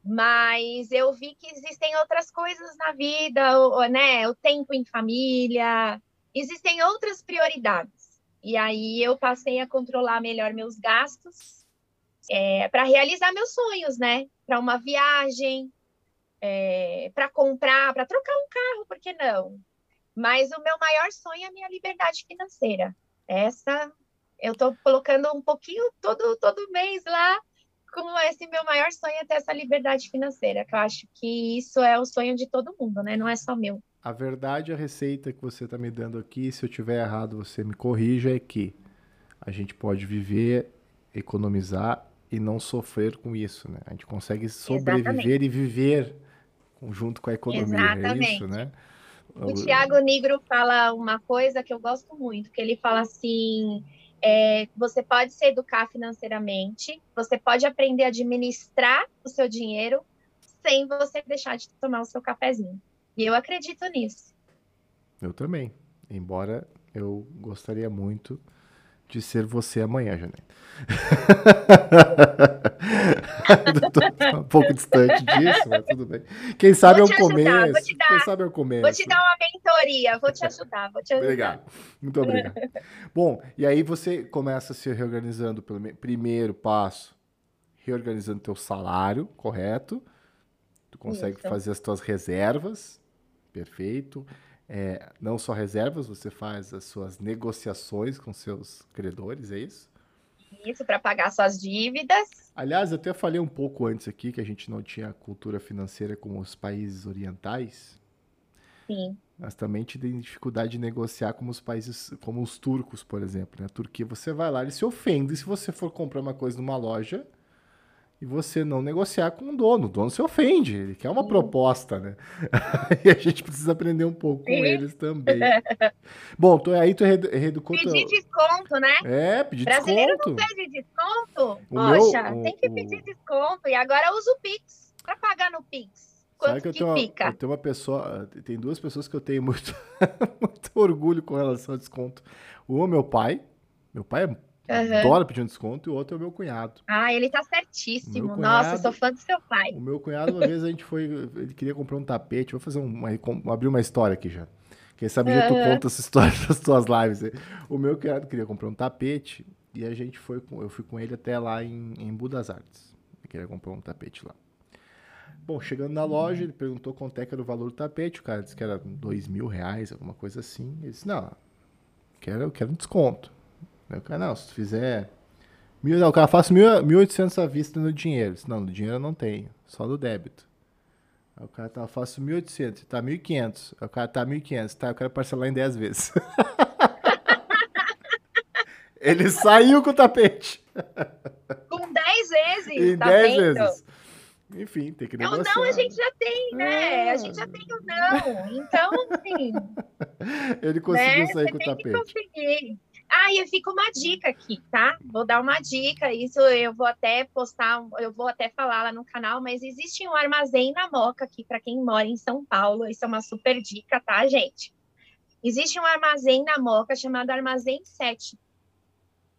mas eu vi que existem outras coisas na vida, o, né? O tempo em família, existem outras prioridades. E aí eu passei a controlar melhor meus gastos é, para realizar meus sonhos, né? Para uma viagem, é, para comprar, para trocar um carro, por que não? Mas o meu maior sonho é a minha liberdade financeira. Essa eu estou colocando um pouquinho todo, todo mês lá como esse meu maior sonho é ter essa liberdade financeira, que eu acho que isso é o sonho de todo mundo, né? Não é só meu. A verdade, a receita que você está me dando aqui, se eu tiver errado, você me corrija, é que a gente pode viver, economizar e não sofrer com isso, né? A gente consegue sobreviver Exatamente. e viver junto com a economia, Exatamente. é isso, né? O Tiago Negro fala uma coisa que eu gosto muito, que ele fala assim, é, você pode se educar financeiramente, você pode aprender a administrar o seu dinheiro sem você deixar de tomar o seu cafezinho. E eu acredito nisso. Eu também. Embora eu gostaria muito de ser você amanhã, Janete. Tô um pouco distante disso, mas tudo bem. Quem sabe é o começo. Dar, Quem sabe o começo. Vou te dar uma mentoria, vou te ajudar, vou te ajudar. Obrigado. Muito obrigado. Bom, e aí você começa se reorganizando pelo primeiro passo, reorganizando teu salário, correto? Tu consegue Isso. fazer as tuas reservas, perfeito. É, não só reservas, você faz as suas negociações com seus credores, é isso? Isso, para pagar suas dívidas. Aliás, eu até falei um pouco antes aqui que a gente não tinha cultura financeira como os países orientais. Sim. Mas também te tem dificuldade de negociar como os países, como os turcos, por exemplo. Na né? Turquia você vai lá, eles se ofendem se você for comprar uma coisa numa loja e você não negociar com o dono. O dono se ofende, ele quer uma proposta, né? e a gente precisa aprender um pouco Sim. com eles também. Bom, tu, aí tu reeducou... Pedir desconto, né? É, pedir Brasileiro desconto. Brasileiro não pede desconto? O Poxa, meu, tem que pedir desconto. E agora usa o Pix para pagar no Pix. Quanto Sabe que, eu tenho? Uma, eu tenho uma pessoa, tem duas pessoas que eu tenho muito, muito orgulho com relação ao desconto. Um é meu pai. Meu pai é Uhum. Adora pedir um desconto e o outro é o meu cunhado. Ah, ele tá certíssimo. Cunhado, Nossa, sou fã do seu pai. O meu cunhado, uma vez a gente foi, ele queria comprar um tapete. Vou fazer uma, abrir uma história aqui já. Quem sabe já tu conta essa história das tuas lives. O meu cunhado queria comprar um tapete e a gente foi, eu fui com ele até lá em, em Budas Artes. Ele queria comprar um tapete lá. Bom, chegando na loja, ele perguntou quanto é que era o valor do tapete. O cara disse que era dois mil reais, alguma coisa assim. Ele disse, não, quero, eu quero um desconto. Aí o cara, não, se tu fizer. Mil, não, o cara faz 1.800 à vista no dinheiro. Disse, não, no dinheiro eu não tenho, só no débito. Aí o cara tá, eu faço 1.800, tá 1.500. Aí o cara tá 1.500, tá, eu quero parcelar em 10 vezes. Ele saiu com o tapete. Com 10 vezes, em tá 10 vendo? vezes. Enfim, tem que negociar. É o não a gente já tem, né? É. A gente já tem o não. Então, assim. Ele conseguiu né? sair com o tapete. Conseguir. Ah, e fica uma dica aqui, tá? Vou dar uma dica. Isso eu vou até postar, eu vou até falar lá no canal, mas existe um armazém na Moca aqui para quem mora em São Paulo. Isso é uma super dica, tá, gente? Existe um armazém na Moca chamado Armazém 7.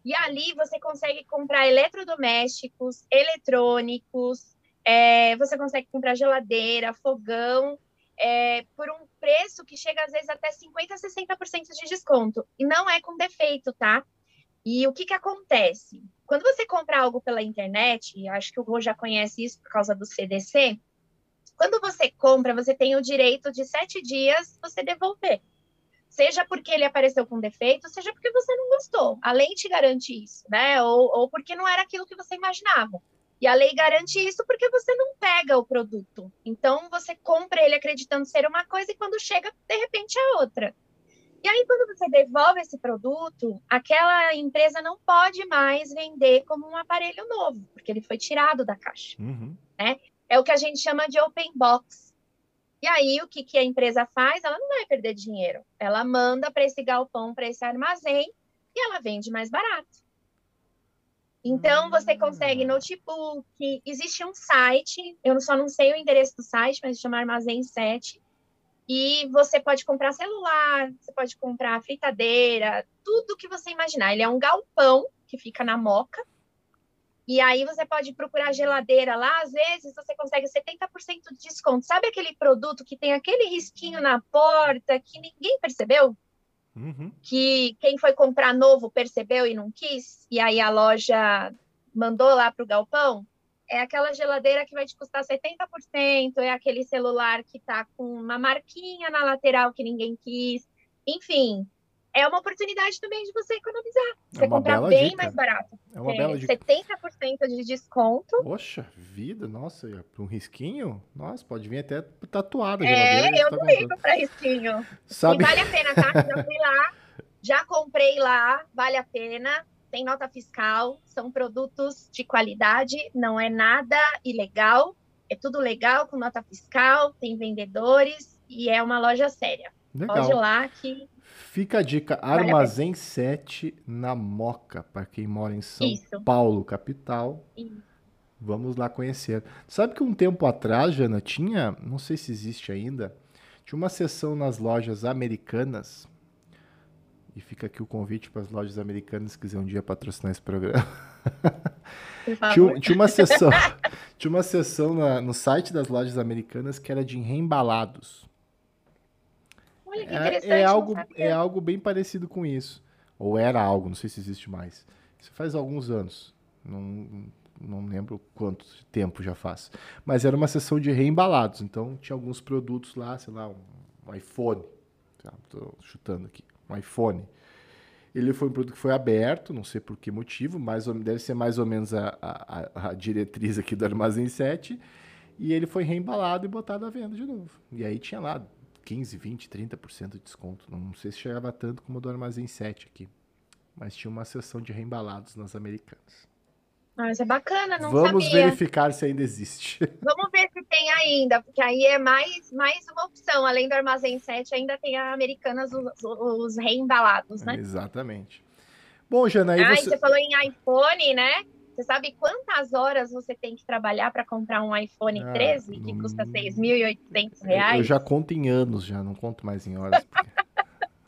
E ali você consegue comprar eletrodomésticos, eletrônicos, é, você consegue comprar geladeira, fogão, é, por um preço que chega às vezes até 50% a 60% de desconto. E não é com defeito, tá? E o que, que acontece? Quando você compra algo pela internet, acho que o Rô já conhece isso por causa do CDC, quando você compra, você tem o direito de sete dias você devolver. Seja porque ele apareceu com defeito, seja porque você não gostou. A lei te garante isso, né? Ou, ou porque não era aquilo que você imaginava. E a lei garante isso porque você não pega o produto. Então, você compra ele acreditando ser uma coisa e quando chega, de repente, é outra. E aí, quando você devolve esse produto, aquela empresa não pode mais vender como um aparelho novo, porque ele foi tirado da caixa. Uhum. Né? É o que a gente chama de open box. E aí, o que, que a empresa faz? Ela não vai perder dinheiro. Ela manda para esse galpão, para esse armazém, e ela vende mais barato. Então, você consegue notebook, existe um site, eu só não sei o endereço do site, mas chama Armazém 7, e você pode comprar celular, você pode comprar fritadeira, tudo que você imaginar. Ele é um galpão que fica na Moca, e aí você pode procurar geladeira lá, às vezes você consegue 70% de desconto. Sabe aquele produto que tem aquele risquinho na porta que ninguém percebeu? Uhum. Que quem foi comprar novo percebeu e não quis, e aí a loja mandou lá para o galpão, é aquela geladeira que vai te custar 70%, é aquele celular que está com uma marquinha na lateral que ninguém quis. Enfim, é uma oportunidade também de você economizar. É você é comprar bem dica. mais barato. É uma é, bela dica. 70% de desconto. Poxa vida, nossa, para um risquinho, nossa, pode vir até tatuado. É, eu tá não ligo para risquinho. Sabe... E vale a pena, tá? Já fui lá, já comprei lá, vale a pena. Tem nota fiscal, são produtos de qualidade, não é nada ilegal, é tudo legal com nota fiscal, tem vendedores e é uma loja séria. Legal. Pode ir lá que Fica a dica, Armazém 7 na Moca, para quem mora em São Isso. Paulo, capital. Isso. Vamos lá conhecer. Sabe que um tempo atrás, Jana, tinha, não sei se existe ainda, tinha uma sessão nas lojas americanas. E fica aqui o convite para as lojas americanas que quiser um dia patrocinar esse programa. tinha, tinha, uma sessão, tinha uma sessão na, no site das lojas americanas que era de reembalados. Olha que interessante. É, é algo, é algo bem parecido com isso. Ou era algo, não sei se existe mais. Isso faz alguns anos. Não, não lembro quanto tempo já faz. Mas era uma sessão de reembalados. Então tinha alguns produtos lá, sei lá, um, um iPhone. Estou chutando aqui. Um iPhone. Ele foi um produto que foi aberto, não sei por que motivo, mas deve ser mais ou menos a, a, a diretriz aqui do Armazém 7. E ele foi reembalado e botado à venda de novo. E aí tinha lá 15, 20, 30% de desconto. Não sei se chegava tanto como do Armazém 7 aqui. Mas tinha uma seção de reembalados nas americanas. Mas é bacana, não Vamos sabia. verificar se ainda existe. Vamos ver se tem ainda, porque aí é mais, mais uma opção. Além do Armazém 7, ainda tem a Americanas, os, os reembalados, né? Exatamente. Bom, Jana, aí Ah, você... você falou em iPhone, né? Você sabe quantas horas você tem que trabalhar para comprar um iPhone Ah, 13, que não- custa 6.800 Eu reais? já conto em anos, já não conto mais em horas. porque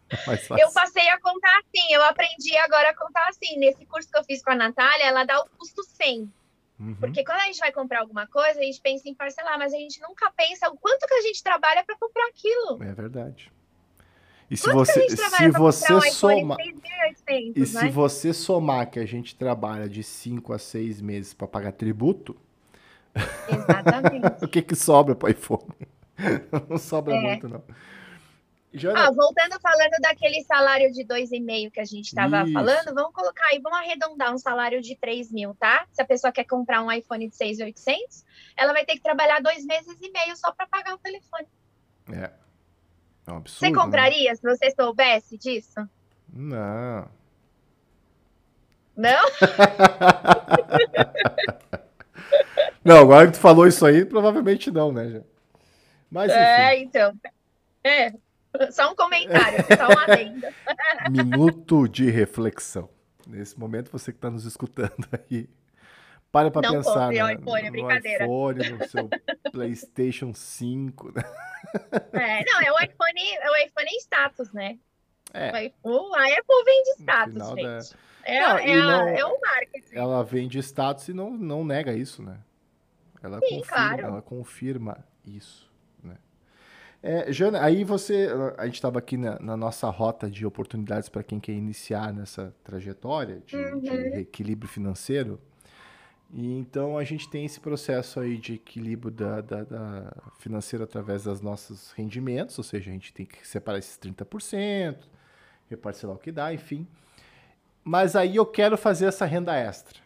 é. Eu passei a contar assim, eu aprendi agora a contar assim. Nesse curso que eu fiz com a Natália, ela dá o custo 100. Uhum. Porque quando a gente vai comprar alguma coisa, a gente pensa em parcelar, mas a gente nunca pensa o quanto que a gente trabalha para comprar aquilo. É verdade. E se Quanto você, se você comprar iPhone soma, 6.800, e se né? você somar que a gente trabalha de 5 a 6 meses para pagar tributo, Exatamente. o que que sobra para iPhone? Não sobra É. muito não. Ah, voltando falando daquele salário de 2,5 que a gente estava falando, vamos colocar aí, vamos arredondar um salário de 3 mil, tá? Se a pessoa quer comprar um iPhone de 6,800, ela vai ter que trabalhar dois meses e meio só para pagar o telefone. é. É um absurdo. Você né? compraria se você soubesse disso? Não. Não? Não, agora que tu falou isso aí, provavelmente não, né? Mas enfim. É, então. É, só um comentário, só uma adenda. Minuto de reflexão. Nesse momento, você que está nos escutando aí, para para Não pensar compre na- iPhone, é no brincadeira. iPhone, no seu PlayStation 5. né? É, não, é o iPhone, é o iPhone status, né? É, O iPhone- a Apple vende status, final da- gente. É, Não, é, não- é o marketing. ela vende status e não, não nega isso, né? Ela Sim, confirma, claro. ela confirma isso, né? É, Jana, aí você, a gente estava aqui na, na nossa rota de oportunidades para quem quer iniciar nessa trajetória de, de Uhum. equilíbrio financeiro. E então a gente tem esse processo aí de equilíbrio da, da- da financeiro através dos nossos rendimentos, ou seja, a gente tem que separar esses 30%, reparcelar o que dá, enfim. Mas aí eu quero fazer essa renda extra,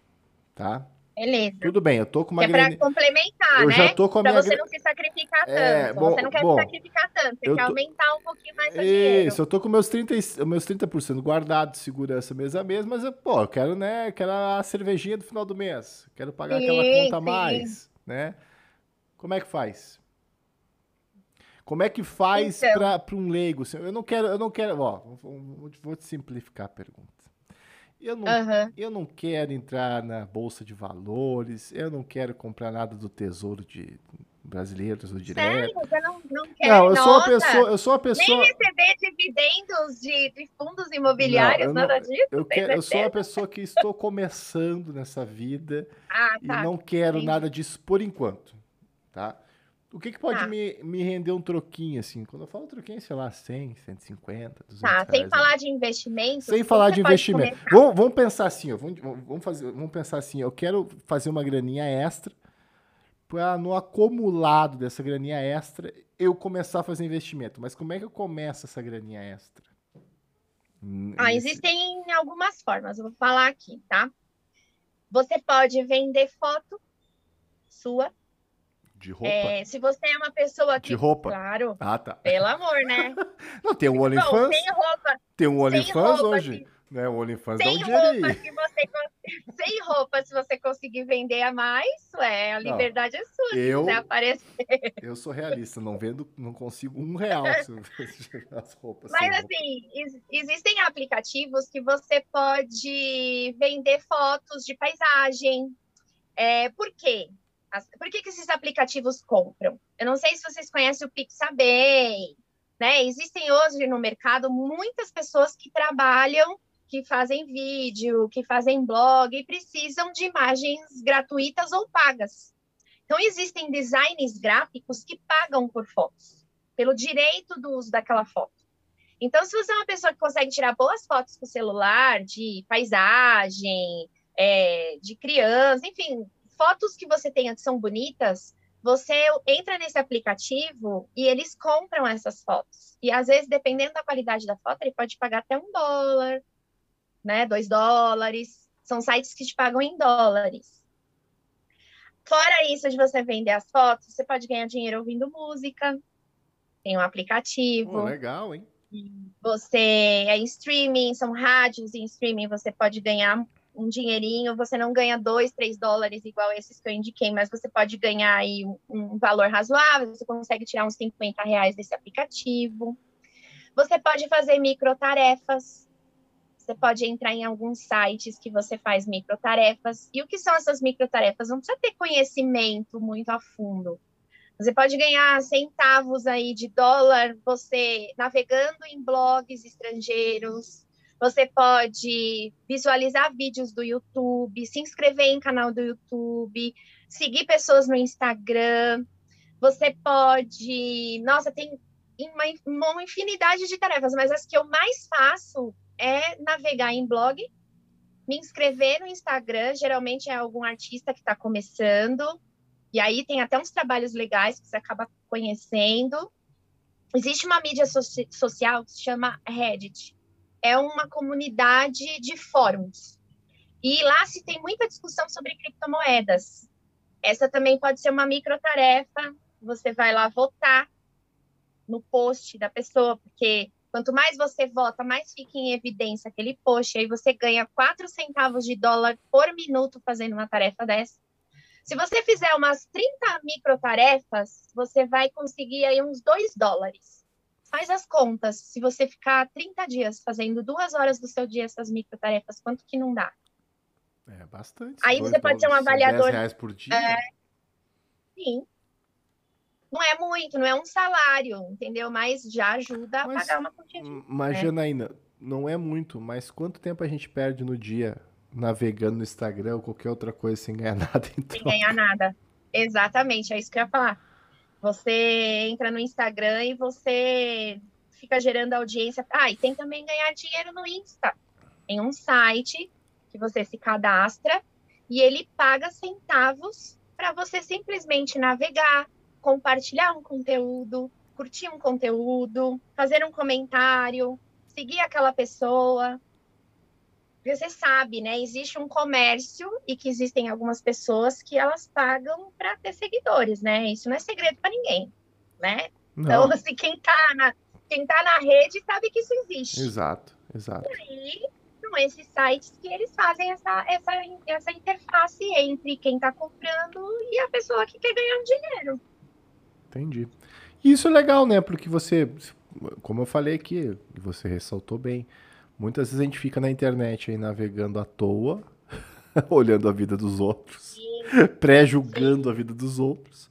tá? Beleza. Tudo bem, eu tô com uma é para grana. complementar, Eu né? já tô com a Pra minha você não se sacrificar tanto. É, bom- você não quer bom, se sacrificar tanto, você quer tô- aumentar um pouquinho mais seu dinheiro. Isso, eu tô com meus 30, e- meus 30% guardado de segurança mês a mês, mas eu, pô, eu quero, né, quero a cervejinha do final do mês. Quero pagar aquela Sim, conta a mais, né? Como é que faz? Como é que faz Então. para um leigo? assim? Eu não quero, eu não quero, ó, vou- vou te simplificar a pergunta. Eu não Aham. Eu não quero entrar na bolsa de valores, eu não quero comprar nada do tesouro de brasileiro, tesouro Sério? direto. Você não, não? Não, eu sou uma pessoa, eu sou uma pessoa, Nem receber dividendos de, de fundos imobiliários, Não, eu nada disso? eu quero, eu sou uma pessoa que estou começando nessa vida Ah, e tá. não quero entendi. nada disso por enquanto, tá? O que que pode Tá. me, me render um troquinho assim? Quando eu falo troquinho, sei lá, 100, 150, 200 Tá, sem reais, falar de investimento. Sem falar de investimento. Vamos, vamos pensar assim, ó, vamos, vamos, fazer, vamos pensar assim, eu quero fazer uma graninha extra para no acumulado dessa graninha extra eu começar a fazer investimento. Mas como é que eu começo essa graninha extra? Hum, Ah, nesse- existem algumas formas, eu vou falar aqui, tá? Você pode vender foto sua. De roupa? é, se você é uma pessoa que. De roupa? Claro, Ah, tá. pelo amor, né? Não, tem um OnlyFans, sem roupa, tem um OnlyFans roupa, hoje. Né? O OnlyFans dá um dinheiro roupa, você sem roupa, se você conseguir vender a mais, é, a Não, liberdade é sua. Eu, Se aparecer. eu sou realista, não vendo, não consigo um real se as roupas. Mas roupa. assim, ex- existem aplicativos que você pode vender fotos de paisagem. É, por quê? As- por que, que esses aplicativos compram? Eu não sei se vocês conhecem o Pixabay, né? Existem hoje no mercado muitas pessoas que trabalham, que fazem vídeo, que fazem blog e precisam de imagens gratuitas ou pagas. Então, existem designers gráficos que pagam por fotos, pelo direito do uso daquela foto. Então, se você é uma pessoa que consegue tirar boas fotos com o celular, de paisagem, é, de criança, enfim, fotos que você tenha que são bonitas, você entra nesse aplicativo e eles compram essas fotos. E às vezes, dependendo da qualidade da foto, ele pode pagar até um dólar, né? Dois dólares. São sites que te pagam em dólares. Fora isso de você vender as fotos, você pode ganhar dinheiro ouvindo música. tem um aplicativo. Pô, legal, hein? Você é em streaming, são rádios em streaming, você pode ganhar um dinheirinho, você não ganha dois, três dólares igual esses que eu indiquei, mas você pode ganhar aí um, um valor razoável, você consegue tirar uns 50 reais desse aplicativo. Você pode fazer microtarefas, você pode entrar em alguns sites que você faz microtarefas. E o que são essas microtarefas? Não precisa ter conhecimento muito a fundo. Você pode ganhar centavos aí de dólar você navegando em blogs estrangeiros, você pode visualizar vídeos do YouTube, se inscrever em canal do YouTube, seguir pessoas no Instagram. Você pode. Nossa, tem uma, uma infinidade de tarefas, mas as que eu mais faço é navegar em blog, me inscrever no Instagram. Geralmente é algum artista que está começando. E aí tem até uns trabalhos legais que você acaba conhecendo. Existe uma mídia so social que se chama Reddit é uma comunidade de fóruns. E lá se tem muita discussão sobre criptomoedas. Essa também pode ser uma microtarefa. Você vai lá votar no post da pessoa, porque quanto mais você vota, mais fica em evidência aquele post. Aí você ganha 4 centavos de dólar por minuto fazendo uma tarefa dessa. Se você fizer umas 30 microtarefas, você vai conseguir aí uns 2 dólares faz as contas. Se você ficar 30 dias fazendo duas horas do seu dia essas microtarefas, quanto que não dá? É bastante. Aí você pode ser um avaliador. 10 reais por dia? É... Sim. Não é muito, não é um salário, entendeu? Mas já ajuda mas, a pagar uma quantia. Mas, né? Janaína, não é muito, mas quanto tempo a gente perde no dia navegando no Instagram ou qualquer outra coisa sem ganhar nada? Então? Sem ganhar nada. Exatamente, é isso que eu ia falar. Você entra no Instagram e você fica gerando audiência. Ah, e tem também ganhar dinheiro no Insta. Tem um site que você se cadastra e ele paga centavos para você simplesmente navegar, compartilhar um conteúdo, curtir um conteúdo, fazer um comentário, seguir aquela pessoa. Porque você sabe, né? Existe um comércio e que existem algumas pessoas que elas pagam para ter seguidores, né? Isso não é segredo para ninguém, né? Não. Então, assim, quem tá, na, quem tá na rede sabe que isso existe. Exato, exato. E aí, são esses sites que eles fazem essa, essa, essa interface entre quem está comprando e a pessoa que quer ganhar dinheiro. Entendi. Isso é legal, né? Porque você, como eu falei aqui, você ressaltou bem, Muitas vezes a gente fica na internet aí navegando à toa, olhando a vida dos outros, pré-julgando a vida dos outros,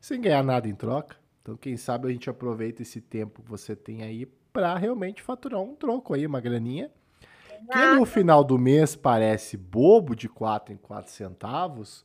sem ganhar nada em troca. Então, quem sabe a gente aproveita esse tempo que você tem aí para realmente faturar um troco aí, uma graninha. Que no final do mês parece bobo de 4 em 4 centavos.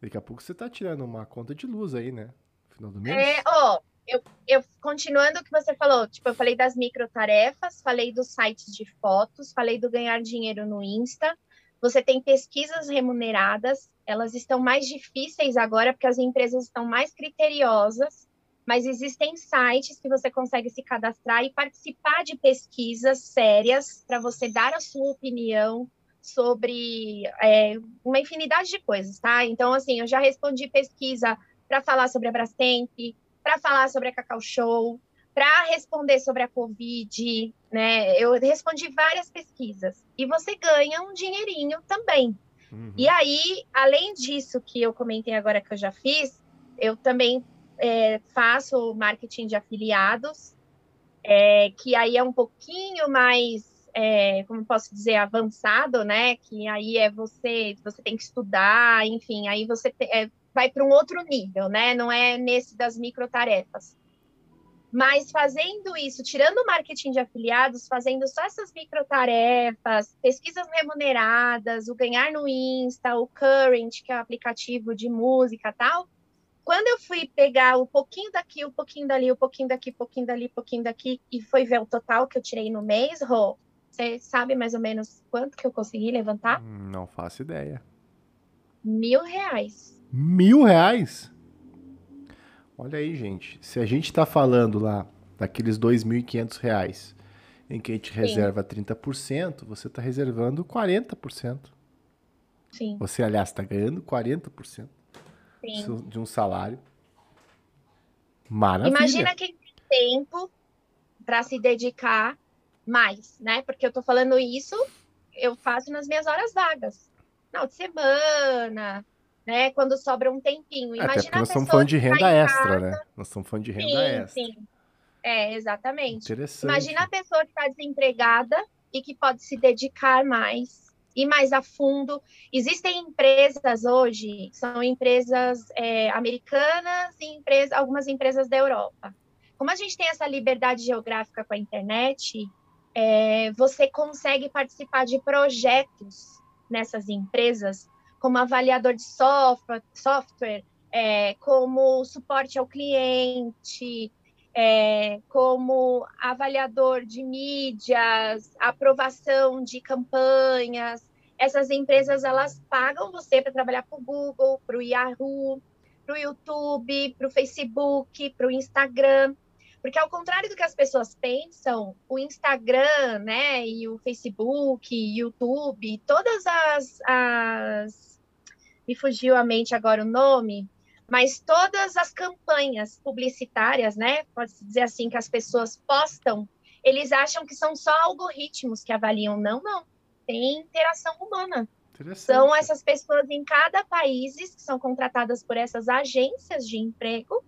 Daqui a pouco você tá tirando uma conta de luz aí, né? No final do mês. É, ó, eu, eu continuando o que você falou, tipo, eu falei das microtarefas, falei dos sites de fotos, falei do ganhar dinheiro no Insta. Você tem pesquisas remuneradas, elas estão mais difíceis agora porque as empresas estão mais criteriosas, mas existem sites que você consegue se cadastrar e participar de pesquisas sérias para você dar a sua opinião sobre é, uma infinidade de coisas, tá? Então, assim, eu já respondi pesquisa para falar sobre a Brastemp, para falar sobre a Cacau Show, para responder sobre a Covid, né? Eu respondi várias pesquisas e você ganha um dinheirinho também. Uhum. E aí, além disso que eu comentei agora que eu já fiz, eu também é, faço marketing de afiliados, é, que aí é um pouquinho mais, é, como posso dizer, avançado, né? Que aí é você, você tem que estudar, enfim, aí você te, é, vai para um outro nível, né? Não é nesse das microtarefas. Mas fazendo isso, tirando o marketing de afiliados, fazendo só essas microtarefas, pesquisas remuneradas, o ganhar no Insta, o Current, que é o aplicativo de música tal, quando eu fui pegar um pouquinho daqui, um pouquinho dali, um pouquinho daqui, um pouquinho dali, um pouquinho daqui, e foi ver o total que eu tirei no mês, Rô, você sabe mais ou menos quanto que eu consegui levantar? Não faço ideia. Mil reais. Mil reais? Olha aí, gente. Se a gente está falando lá daqueles 2.500 reais em que a gente Sim. reserva 30%, você está reservando 40%. Sim. Você, aliás, está ganhando 40% Sim. de um salário. Maravilha. Imagina quem, tempo para se dedicar mais, né? Porque eu tô falando isso, eu faço nas minhas horas vagas. Final de semana, né? Quando sobra um tempinho. Imagina Até porque nós estamos falando de renda extra, né? Nós estamos falando de renda sim, extra. Sim, é, exatamente. Imagina a pessoa que está desempregada e que pode se dedicar mais e mais a fundo. Existem empresas hoje, são empresas é, americanas e empresa, algumas empresas da Europa. Como a gente tem essa liberdade geográfica com a internet, é, você consegue participar de projetos nessas empresas, como avaliador de software, software é, como suporte ao cliente, é, como avaliador de mídias, aprovação de campanhas. Essas empresas elas pagam você para trabalhar para o Google, para o Yahoo, para o YouTube, para o Facebook, para o Instagram. Porque ao contrário do que as pessoas pensam, o Instagram, né, e o Facebook, YouTube, todas as, as... me fugiu a mente agora o nome, mas todas as campanhas publicitárias, né, pode-se dizer assim, que as pessoas postam, eles acham que são só algoritmos que avaliam. Não, não. Tem interação humana. São essas pessoas em cada país que são contratadas por essas agências de emprego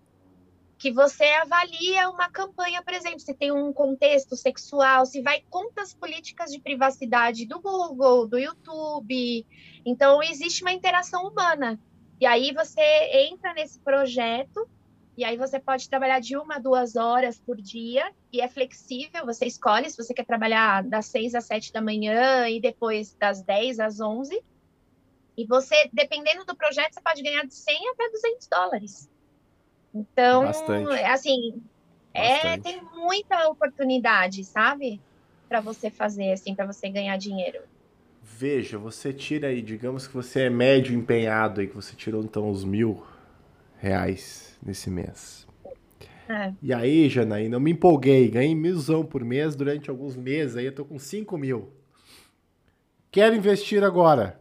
que você avalia uma campanha, por exemplo, se tem um contexto sexual, se vai contra as políticas de privacidade do Google, do YouTube. Então, existe uma interação humana. E aí você entra nesse projeto e aí você pode trabalhar de uma a duas horas por dia e é flexível, você escolhe se você quer trabalhar das seis às sete da manhã e depois das dez às onze. E você, dependendo do projeto, você pode ganhar de 100 até 200 dólares. Então, Bastante. assim, é, tem muita oportunidade, sabe? Para você fazer, assim, para você ganhar dinheiro. Veja, você tira aí, digamos que você é médio empenhado aí, que você tirou então os mil reais nesse mês. É. E aí, Janaína, eu me empolguei, ganhei milzão por mês durante alguns meses, aí eu tô com cinco mil. Quero investir agora.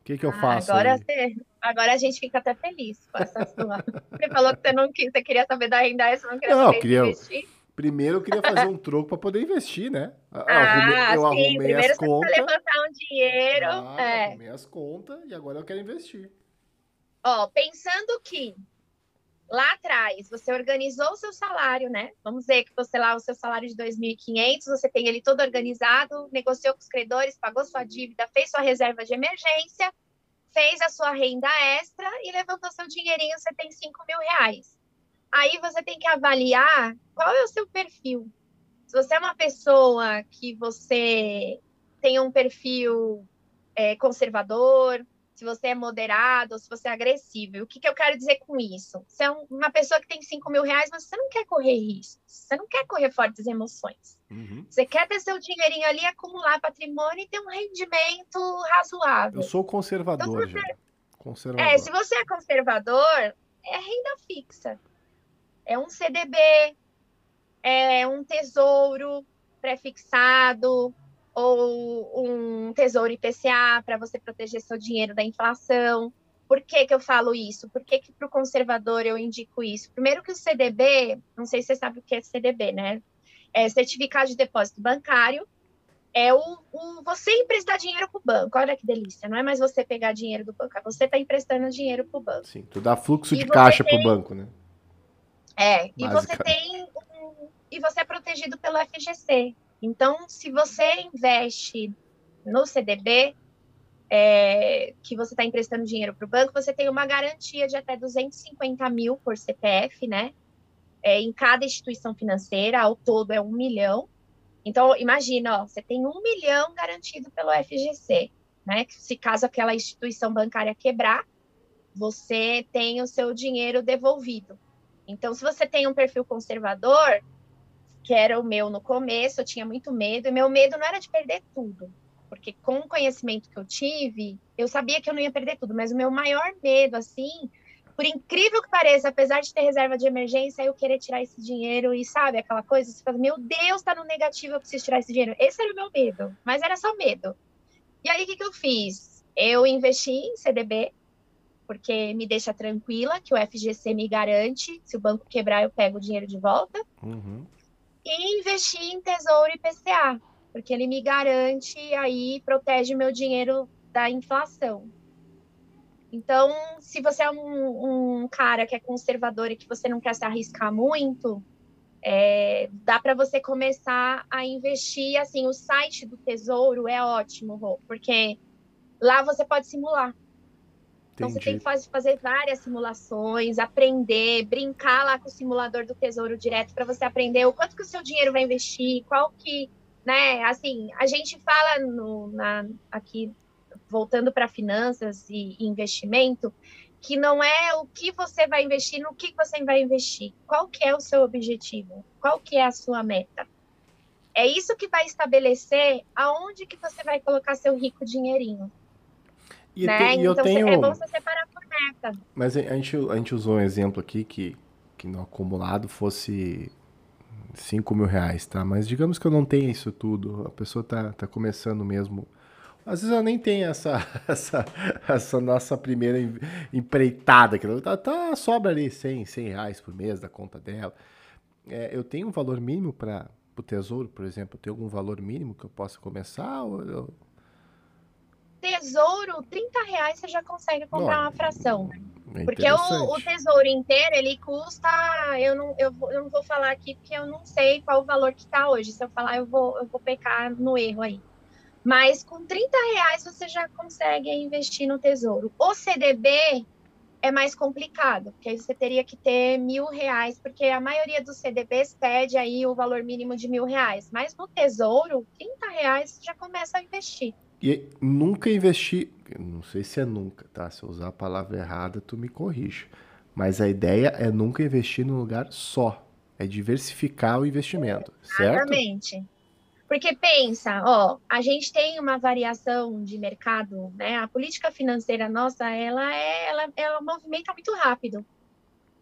O que, que eu ah, faço? Agora, você, agora a gente fica até feliz com essa sua. você falou que você não quis, você queria saber da renda extra, não queria não, saber queria... investir. Primeiro eu queria fazer um troco para poder investir, né? Eu ah, arrumei, eu sim. arrumei Primeiro as contas. levantar um dinheiro. Ah, é. Arrumei as contas e agora eu quero investir. Ó, pensando que lá atrás você organizou o seu salário, né? Vamos dizer que você lá o seu salário de 2.500, você tem ele todo organizado, negociou com os credores, pagou sua dívida, fez sua reserva de emergência, fez a sua renda extra e levantou seu dinheirinho, você tem 5 mil reais. Aí você tem que avaliar qual é o seu perfil. Se você é uma pessoa que você tem um perfil é, conservador, se você é moderado, ou se você é agressivo. O que, que eu quero dizer com isso? Você é uma pessoa que tem 5 mil reais, mas você não quer correr riscos, você não quer correr fortes emoções. Uhum. Você quer ter seu dinheirinho ali, acumular patrimônio e ter um rendimento razoável. Eu sou conservador, então, você... conservador. É, se você é conservador, é renda fixa é um CDB, é um tesouro prefixado ou um tesouro IPCA para você proteger seu dinheiro da inflação. Por que, que eu falo isso? Por que, que para o conservador eu indico isso? Primeiro que o CDB, não sei se você sabe o que é CDB, né? É certificado de depósito bancário. É o, o você emprestar dinheiro para o banco. Olha que delícia. Não é mais você pegar dinheiro do banco, é você está emprestando dinheiro para o banco. Sim, tu dá fluxo e de caixa para o banco, né? É, e você tem um, e você é protegido pelo FGC. Então, se você investe no CDB, é, que você está emprestando dinheiro para o banco, você tem uma garantia de até 250 mil por CPF, né? É, em cada instituição financeira, ao todo é um milhão. Então, imagina, ó, você tem um milhão garantido pelo FGC, né? Se caso aquela instituição bancária quebrar, você tem o seu dinheiro devolvido. Então, se você tem um perfil conservador, que era o meu no começo, eu tinha muito medo, e meu medo não era de perder tudo, porque com o conhecimento que eu tive, eu sabia que eu não ia perder tudo, mas o meu maior medo, assim, por incrível que pareça, apesar de ter reserva de emergência, eu querer tirar esse dinheiro e, sabe, aquela coisa, você fala, meu Deus, tá no negativo, eu preciso tirar esse dinheiro. Esse era o meu medo, mas era só medo. E aí, o que, que eu fiz? Eu investi em CDB, porque me deixa tranquila que o FGC me garante, se o banco quebrar, eu pego o dinheiro de volta. Uhum. E investir em tesouro e PCA, porque ele me garante e aí protege meu dinheiro da inflação. Então, se você é um, um cara que é conservador e que você não quer se arriscar muito, é, dá para você começar a investir. Assim, o site do Tesouro é ótimo, porque lá você pode simular. Então você tem que faz, fazer várias simulações, aprender, brincar lá com o simulador do Tesouro Direto para você aprender o quanto que o seu dinheiro vai investir, qual que, né? Assim, a gente fala no, na, aqui voltando para finanças e investimento, que não é o que você vai investir, no que você vai investir, qual que é o seu objetivo, qual que é a sua meta. É isso que vai estabelecer aonde que você vai colocar seu rico dinheirinho. E, né? tem, então eu tenho... é bom você separar por meta. Mas a gente, a gente usou um exemplo aqui que, que no acumulado fosse 5 mil reais, tá? Mas digamos que eu não tenha isso tudo, a pessoa tá, tá começando mesmo às vezes ela nem tem essa, essa, essa nossa primeira empreitada, que tá, tá, sobra ali 100, 100 reais por mês da conta dela. É, eu tenho um valor mínimo para o tesouro, por exemplo? Tem algum valor mínimo que eu possa começar? Ou eu... Tesouro, 30 reais você já consegue comprar não, uma fração. É porque o, o, tesouro inteiro, ele custa. Eu não, eu, eu não vou falar aqui porque eu não sei qual o valor que está hoje. Se eu falar, eu vou, eu vou pecar no erro aí. Mas com 30 reais você já consegue investir no tesouro. O CDB é mais complicado, porque aí você teria que ter mil reais, porque a maioria dos CDBs pede aí o valor mínimo de mil reais. Mas no tesouro, 30 reais já começa a investir. E nunca investir, não sei se é nunca, tá? Se eu usar a palavra errada, tu me corrige. Mas a ideia é nunca investir num lugar só. É diversificar o investimento, certo? Exatamente. Porque pensa, ó, a gente tem uma variação de mercado, né? A política financeira nossa, ela é, ela, ela movimenta muito rápido.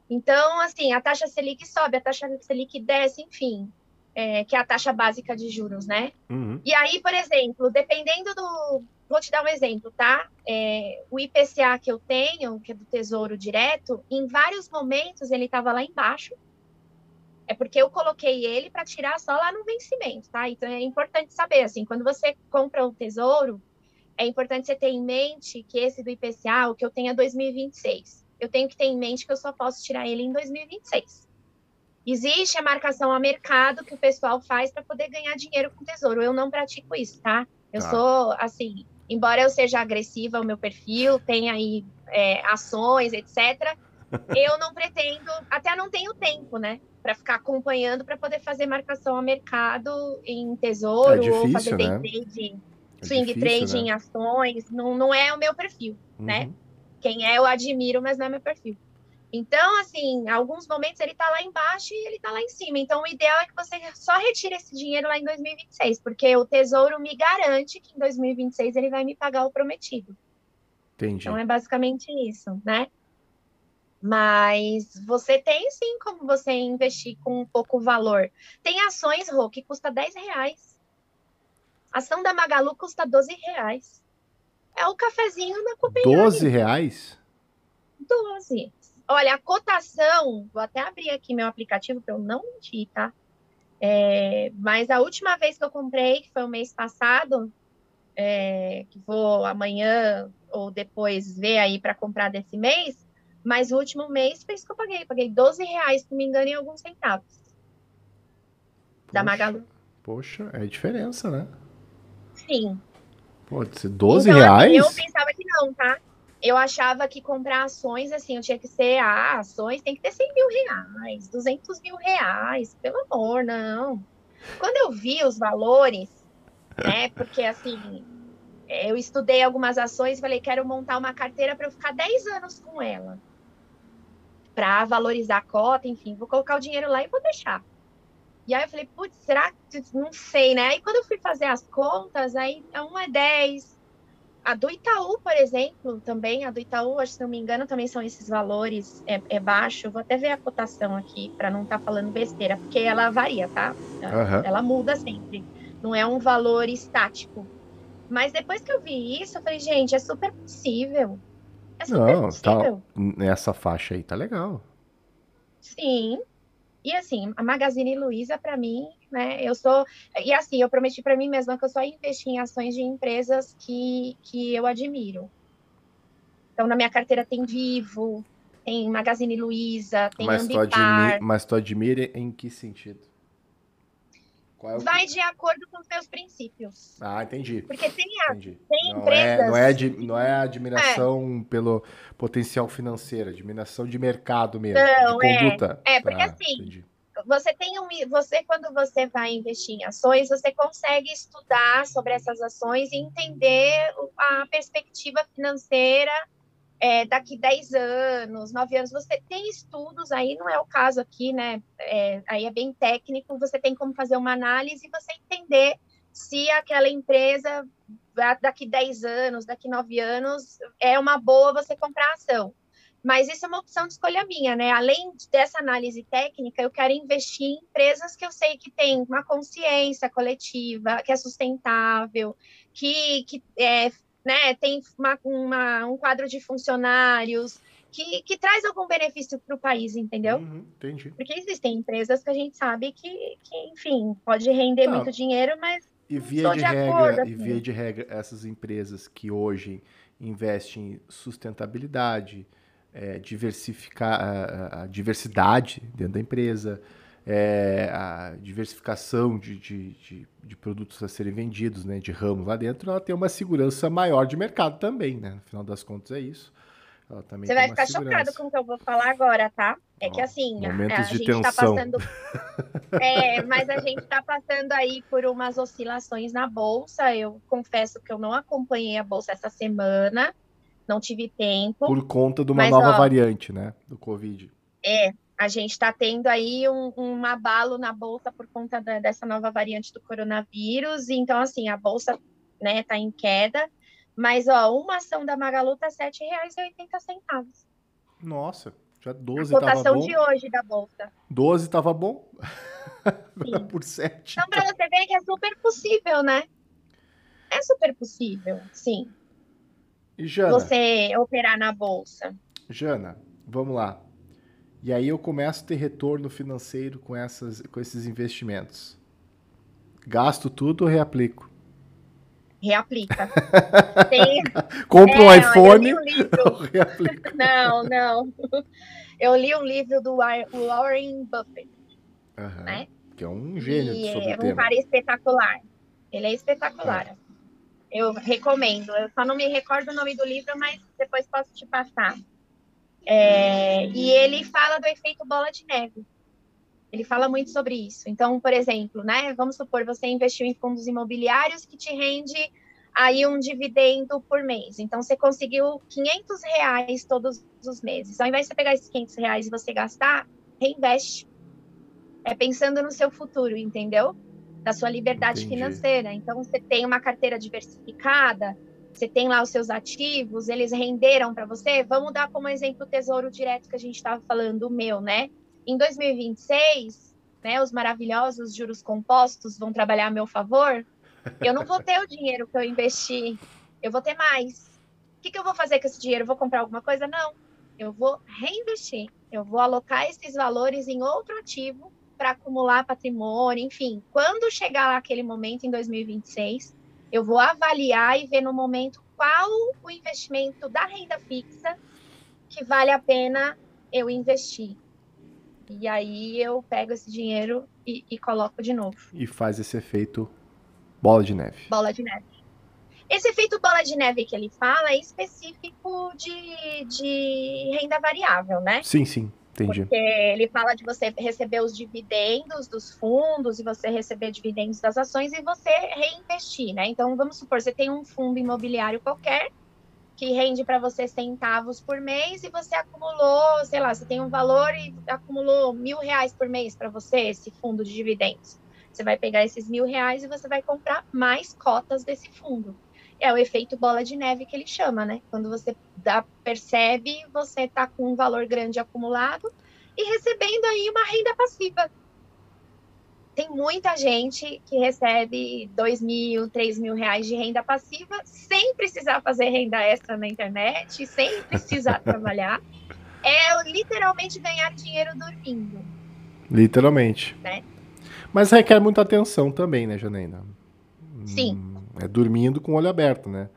Então, assim, a taxa Selic sobe, a taxa Selic desce, enfim, é, que é a taxa básica de juros, né? Uhum. E aí, por exemplo, dependendo do. Vou te dar um exemplo, tá? É, o IPCA que eu tenho, que é do Tesouro Direto, em vários momentos ele estava lá embaixo, é porque eu coloquei ele para tirar só lá no vencimento, tá? Então é importante saber, assim, quando você compra o tesouro, é importante você ter em mente que esse do IPCA, o que eu tenho é 2026. Eu tenho que ter em mente que eu só posso tirar ele em 2026. Existe a marcação a mercado que o pessoal faz para poder ganhar dinheiro com tesouro. Eu não pratico isso, tá? Eu tá. sou, assim, embora eu seja agressiva, o meu perfil tem aí é, ações, etc. Eu não pretendo, até não tenho tempo, né? para ficar acompanhando para poder fazer marcação a mercado em tesouro é difícil, ou fazer day né? trade, é swing difícil, né? em ações. Não, não é o meu perfil, né? uhum. né? Quem é, eu admiro, mas não é meu perfil. Então, assim, alguns momentos ele está lá embaixo e ele está lá em cima. Então, o ideal é que você só retire esse dinheiro lá em 2026, porque o Tesouro me garante que em 2026 ele vai me pagar o prometido. Entendi. Então, é basicamente isso, né? Mas você tem sim como você investir com um pouco valor. Tem ações, Rô, que custa 10 reais. A ação da Magalu custa 12 reais. É o cafezinho na Copenhague. 12 reais? 12. Olha, a cotação, vou até abrir aqui meu aplicativo para eu não mentir, tá? É, mas a última vez que eu comprei, que foi o mês passado, é, que vou amanhã ou depois ver aí para comprar desse mês, mas o último mês foi isso que eu paguei. paguei 12 reais, se não me engano, em alguns centavos. Poxa, da Magalu. Poxa, é diferença, né? Sim. Pode ser 12 então, reais? Assim, eu pensava que não, tá? Eu achava que comprar ações, assim, eu tinha que ser, ah, ações tem que ter 100 mil reais, 200 mil reais, pelo amor, não. Quando eu vi os valores, né, porque, assim, eu estudei algumas ações, falei, quero montar uma carteira para eu ficar 10 anos com ela para valorizar a cota, enfim, vou colocar o dinheiro lá e vou deixar. E aí eu falei, putz, será que não sei, né? Aí quando eu fui fazer as contas, aí um é 10. A do Itaú, por exemplo, também, a do Itaú, se não me engano, também são esses valores, é, é baixo. Vou até ver a cotação aqui para não estar tá falando besteira, porque ela varia, tá? Ela, uhum. ela muda sempre. Não é um valor estático. Mas depois que eu vi isso, eu falei, gente, é super possível É super Não, tá, possível. nessa faixa aí tá legal. Sim. E assim, a Magazine Luiza, para mim, né? Eu sou. E assim, eu prometi para mim mesma que eu só ia investir em ações de empresas que, que eu admiro. Então, na minha carteira tem Vivo, tem Magazine Luiza, tem Mas tu, Ambipar. admi mas tu admira em que sentido? É Vai de acordo com os meus princípios. Ah, entendi. Porque tem, a, entendi. tem Não é, empresas. não, é ad- não é admiração pelo potencial financeiro, é admiração de mercado mesmo, Não, de é. conduta. É, porque Tá, assim, entendi. você tem um, você quando você vai investir em ações, você consegue estudar sobre essas ações e entender a perspectiva financeira é, daqui 10 anos, 9 anos. Você tem estudos aí, não é o caso aqui, né? É, aí é bem técnico, você tem como fazer uma análise e você entender se aquela empresa da- daqui 10 anos, daqui 9 anos, é uma boa você comprar ação. Mas isso é uma opção de escolha minha, né? Além dessa análise técnica, eu quero investir em empresas que eu sei que têm uma consciência coletiva, que é sustentável, que, que é, né, tem uma, uma- um quadro de funcionários, que, que traz algum benefício para o país, entendeu? Uhum, entendi. Porque existem empresas que a gente sabe que, que enfim, pode render Tá. muito dinheiro, mas E via de, de regra, acordo, e assim. via de regra, essas empresas que hoje investem em sustentabilidade, é, diversificar a, a diversidade dentro da empresa, é, a diversificação de, de, de, de produtos a serem vendidos, né, de ramos lá dentro, ela tem uma segurança maior de mercado também, né? No final das contas é isso. Ela também Você vai ficar segurança. chocado com o que eu vou falar agora, tá? É que Ó, assim, a, a gente tá tensão. passando. É, mas a gente tá passando aí por umas oscilações na bolsa. Eu confesso que eu não acompanhei a bolsa essa semana, não tive tempo. Por conta de uma Mas, nova ó, variante, né? Do Covid. É, a gente está tendo aí um, um abalo na bolsa por conta da- dessa nova variante do coronavírus. Então, assim, a bolsa né, tá em queda. Mas, ó, uma ação da Magalu tá R$ 7,80. Nossa, já A 12 tava cotação bom. de hoje da bolsa. 12 tava bom. Por 7. Então, para você ver que é super possível, né? É super possível, sim, E Jana, você operar na bolsa. Jana, vamos lá. E aí eu começo a ter retorno financeiro com, essas, com esses investimentos. Gasto tudo ou reaplico? Reaplica. Tem... Compro um É, olha, iPhone eu li um reaplico? Não, não. Eu li um livro do War- Warren Buffett, Aham, né? Que é um gênio e sobre é um tema. cara espetacular. Ele é espetacular. Eu recomendo. Eu só não me recordo o nome do livro, mas depois posso te passar. É, e ele fala do efeito bola de neve. Ele fala muito sobre isso. Então, por exemplo, né? Vamos supor você investiu em fundos imobiliários que te rende aí um dividendo por mês. Então, você conseguiu 500 reais todos os meses. Ao invés de você pegar esses 500 reais e você gastar, reinveste. É pensando no seu futuro, entendeu? Da sua liberdade Entendi. financeira. Então, você tem uma carteira diversificada, você tem lá os seus ativos, eles renderam para você. Vamos dar como exemplo o Tesouro Direto que a gente estava falando, o meu, né? Em 2026, né, os maravilhosos juros compostos vão trabalhar a meu favor. Eu não vou ter o dinheiro que eu investi, eu vou ter mais. O que, que eu vou fazer com esse dinheiro? Vou comprar alguma coisa? Não. Eu vou reinvestir. Eu vou alocar esses valores em outro ativo para acumular patrimônio, enfim. Quando chegar lá aquele momento em 2026, eu vou avaliar e ver no momento qual o investimento da renda fixa que vale a pena eu investir. E aí eu pego esse dinheiro e, e coloco de novo. E faz esse efeito bola de neve. Bola de neve. Esse efeito bola de neve que ele fala é específico de, de renda variável, né? Sim, sim, entendi. Porque ele fala de você receber os dividendos dos fundos e você receber dividendos das ações e você reinvestir, né? Então, vamos supor, você tem um fundo imobiliário qualquer que rende para você centavos por mês e você acumulou, sei lá, você tem um valor e acumulou mil reais por mês para você, esse fundo de dividendos. Você vai pegar esses mil reais e você vai comprar mais cotas desse fundo. É o efeito bola de neve que ele chama, né? Quando você dá, percebe, você está com um valor grande acumulado e recebendo aí uma renda passiva. tem muita gente que recebe dois mil, três mil reais de renda passiva sem precisar fazer renda extra na internet, sem precisar trabalhar. É literalmente ganhar dinheiro dormindo. Literalmente. Né? Mas requer muita atenção também, né, Janaína? Sim. É dormindo com o olho aberto, né?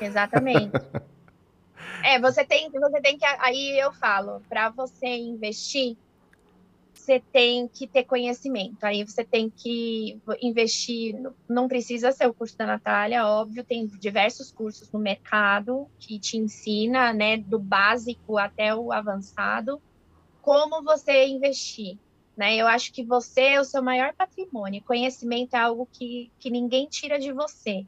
Exatamente. é, você tem, você tem que. Aí eu falo, para você investir, você tem que ter conhecimento. Aí você tem que investir. Não precisa ser o curso da Natália, óbvio, tem diversos cursos no mercado que te ensina, né, do básico até o avançado, como você investir. Né? Eu acho que você é o seu maior patrimônio. Conhecimento é algo que, que ninguém tira de você.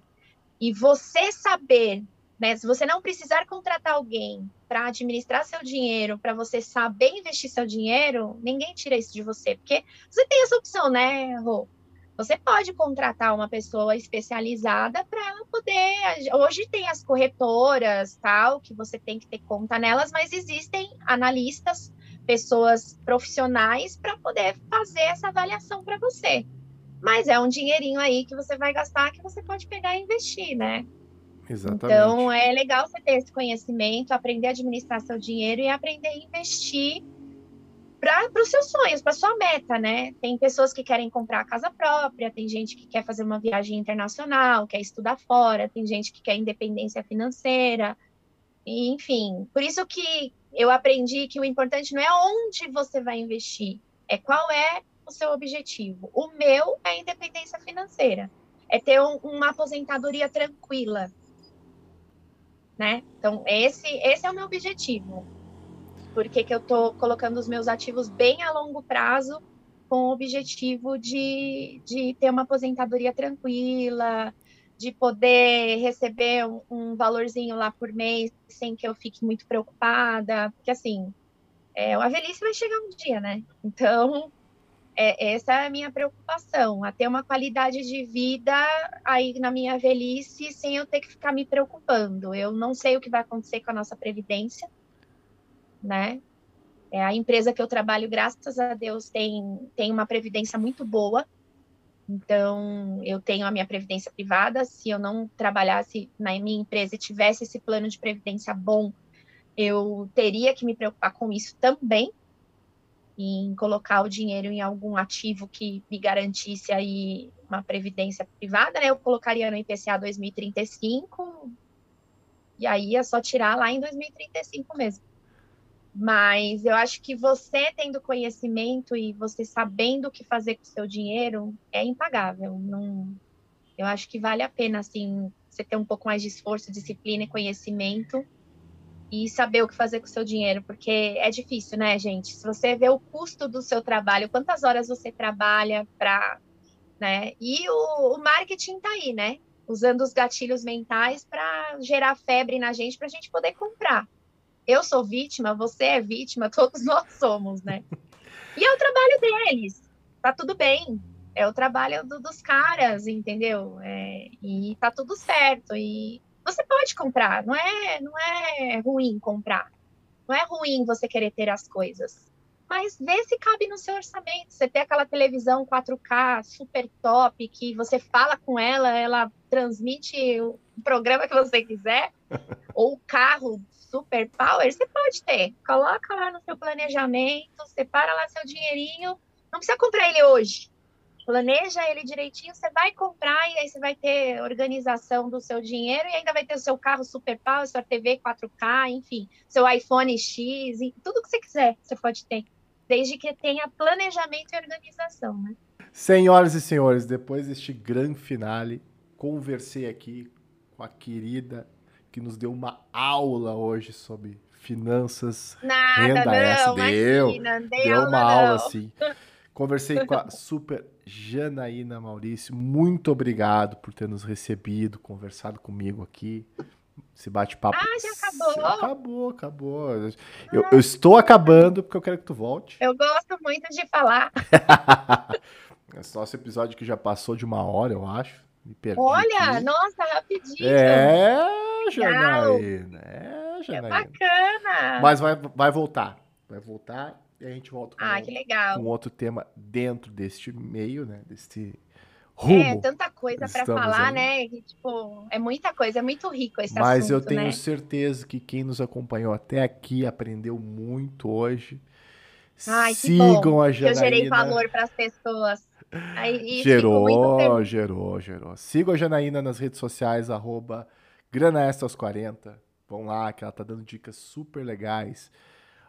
E você saber né? Se você não precisar contratar alguém para administrar seu dinheiro, para você saber investir seu dinheiro, ninguém tira isso de você, porque você tem essa opção, né, Rô? Você pode contratar uma pessoa especializada para poder. Hoje tem as corretoras, tal, que você tem que ter conta nelas, mas existem analistas, pessoas profissionais para poder fazer essa avaliação para você. Mas é um dinheirinho aí que você vai gastar que você pode pegar e investir, né? Exatamente. Então, é legal você ter esse conhecimento, aprender a administrar seu dinheiro e aprender a investir para os seus sonhos, para sua meta, né? Tem pessoas que querem comprar a casa própria, tem gente que quer fazer uma viagem internacional, quer estudar fora, tem gente que quer independência financeira, e, enfim. Por isso que eu aprendi que o importante não é onde você vai investir, é qual é o seu objetivo. O meu é a independência financeira, é ter um, uma aposentadoria tranquila, né? Então, esse, esse é o meu objetivo. Porque que eu estou colocando os meus ativos bem a longo prazo com o objetivo de, de ter uma aposentadoria tranquila, de poder receber um, um, valorzinho lá por mês sem que eu fique muito preocupada, porque assim, é, a velhice vai chegar um dia, né? Então, é, essa é a minha preocupação, a ter uma qualidade de vida aí na minha velhice sem eu ter que ficar me preocupando. Eu não sei o que vai acontecer com a nossa previdência, né? É, a empresa que eu trabalho, graças a Deus, tem, tem uma previdência muito boa. Então, eu tenho a minha previdência privada. Se eu não trabalhasse na minha empresa e tivesse esse plano de previdência bom, eu teria que me preocupar com isso também, em colocar o dinheiro em algum ativo que me garantisse aí uma previdência privada, né? Eu colocaria no IPCA 2035 e aí é só tirar lá em 2035 mesmo. Mas eu acho que você tendo conhecimento e você sabendo o que fazer com o seu dinheiro é impagável. Não, eu acho que vale a pena assim você ter um pouco mais de esforço, disciplina e conhecimento e saber o que fazer com o seu dinheiro, porque é difícil, né, gente? Se você vê o custo do seu trabalho, quantas horas você trabalha para, né? E o, o marketing tá aí, né? Usando os gatilhos mentais para gerar febre na gente para a gente poder comprar. Eu sou vítima, você é vítima, todos nós somos, né? E é o trabalho deles, tá tudo bem. É o trabalho do, dos caras, entendeu? É, e tá tudo certo. E você pode comprar, não é, não é ruim comprar. Não é ruim você querer ter as coisas. Mas vê se cabe no seu orçamento. Você tem aquela televisão 4K super top que você fala com ela, ela transmite o programa que você quiser, ou o carro super power, você pode ter. Coloca lá no seu planejamento, separa lá seu dinheirinho. Não precisa comprar ele hoje planeja ele direitinho, você vai comprar e aí você vai ter organização do seu dinheiro e ainda vai ter o seu carro super power, sua TV 4K, enfim, seu iPhone X, tudo que você quiser, você pode ter, desde que tenha planejamento e organização, né? Senhoras e senhores, depois deste grande finale, conversei aqui com a querida que nos deu uma aula hoje sobre finanças, Nada, renda não, essa. Deu, deu uma não. aula assim. Conversei com a super Janaína Maurício. Muito obrigado por ter nos recebido, conversado comigo aqui. Esse bate-papo. Ah, já acabou? Acabou, acabou. Eu, eu, estou acabando porque eu quero que tu volte. Eu gosto muito de falar. Esse nosso episódio que já passou de uma hora, eu acho. Me perdi. Olha, nossa, rapidinho. É, Janaína. É, Janaína. É bacana. Mas vai, vai voltar. Vai voltar E a gente volta com, ah, que legal. com outro tema dentro deste meio, né? Deste é, rumo. É, tanta coisa para falar, aí. né? Que, tipo, é muita coisa, é muito rico esse Mas assunto, eu tenho né? certeza que quem nos acompanhou até aqui aprendeu muito hoje. Ai, Sigam bom, a Janaína. eu gerei valor para as pessoas. Aí, gerou, gerou, gerou. Sigam a Janaína nas redes sociais, arroba granaextras40. Vão lá, que ela tá dando dicas super legais.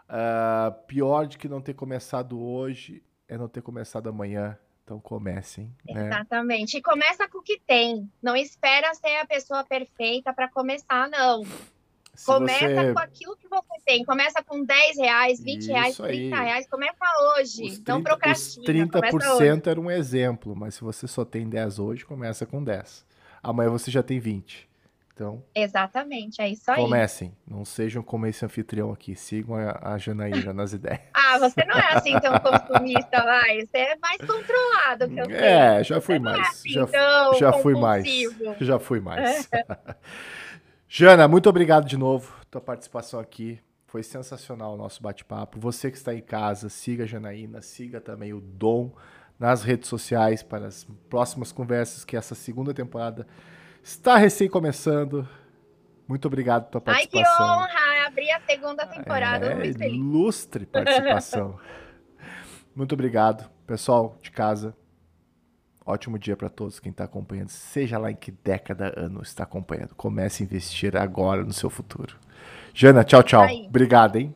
Uh, pior de que não ter começado hoje é não ter começado amanhã. Então comecem. Né? Exatamente. E começa com o que tem. Não espera ser a pessoa perfeita para começar, não. Se começa você... com aquilo que você tem. Começa com 10 reais, 20 Isso reais, 30 aí. reais. Começa hoje. 30, não procrastina. Os 30% era um exemplo, mas se você só tem 10 hoje, começa com 10. Amanhã você já tem 20. Então, Exatamente, é isso aí. Comecem, não sejam como esse anfitrião aqui, sigam a, a Janaína nas ideias. Ah, você não é assim tão consumista, vai. Você é mais controlado que eu sei. É, já fui você é mais. É assim, já, já fui mais. Já fui mais. Jana, muito obrigado de novo. Tua participação aqui. Foi sensacional o nosso bate-papo. Você que está em casa, siga a Janaína, siga também o Dom nas redes sociais para as próximas conversas que essa segunda temporada Está recém começando. Muito obrigado pela participação. Ai, que honra abrir a segunda temporada. É, ilustre participação. Muito obrigado, pessoal de casa. Ótimo dia para todos quem está acompanhando, seja lá em que década, ano está acompanhando. Comece a investir agora no seu futuro. Jana, tchau, tchau. Aí. Obrigado, hein?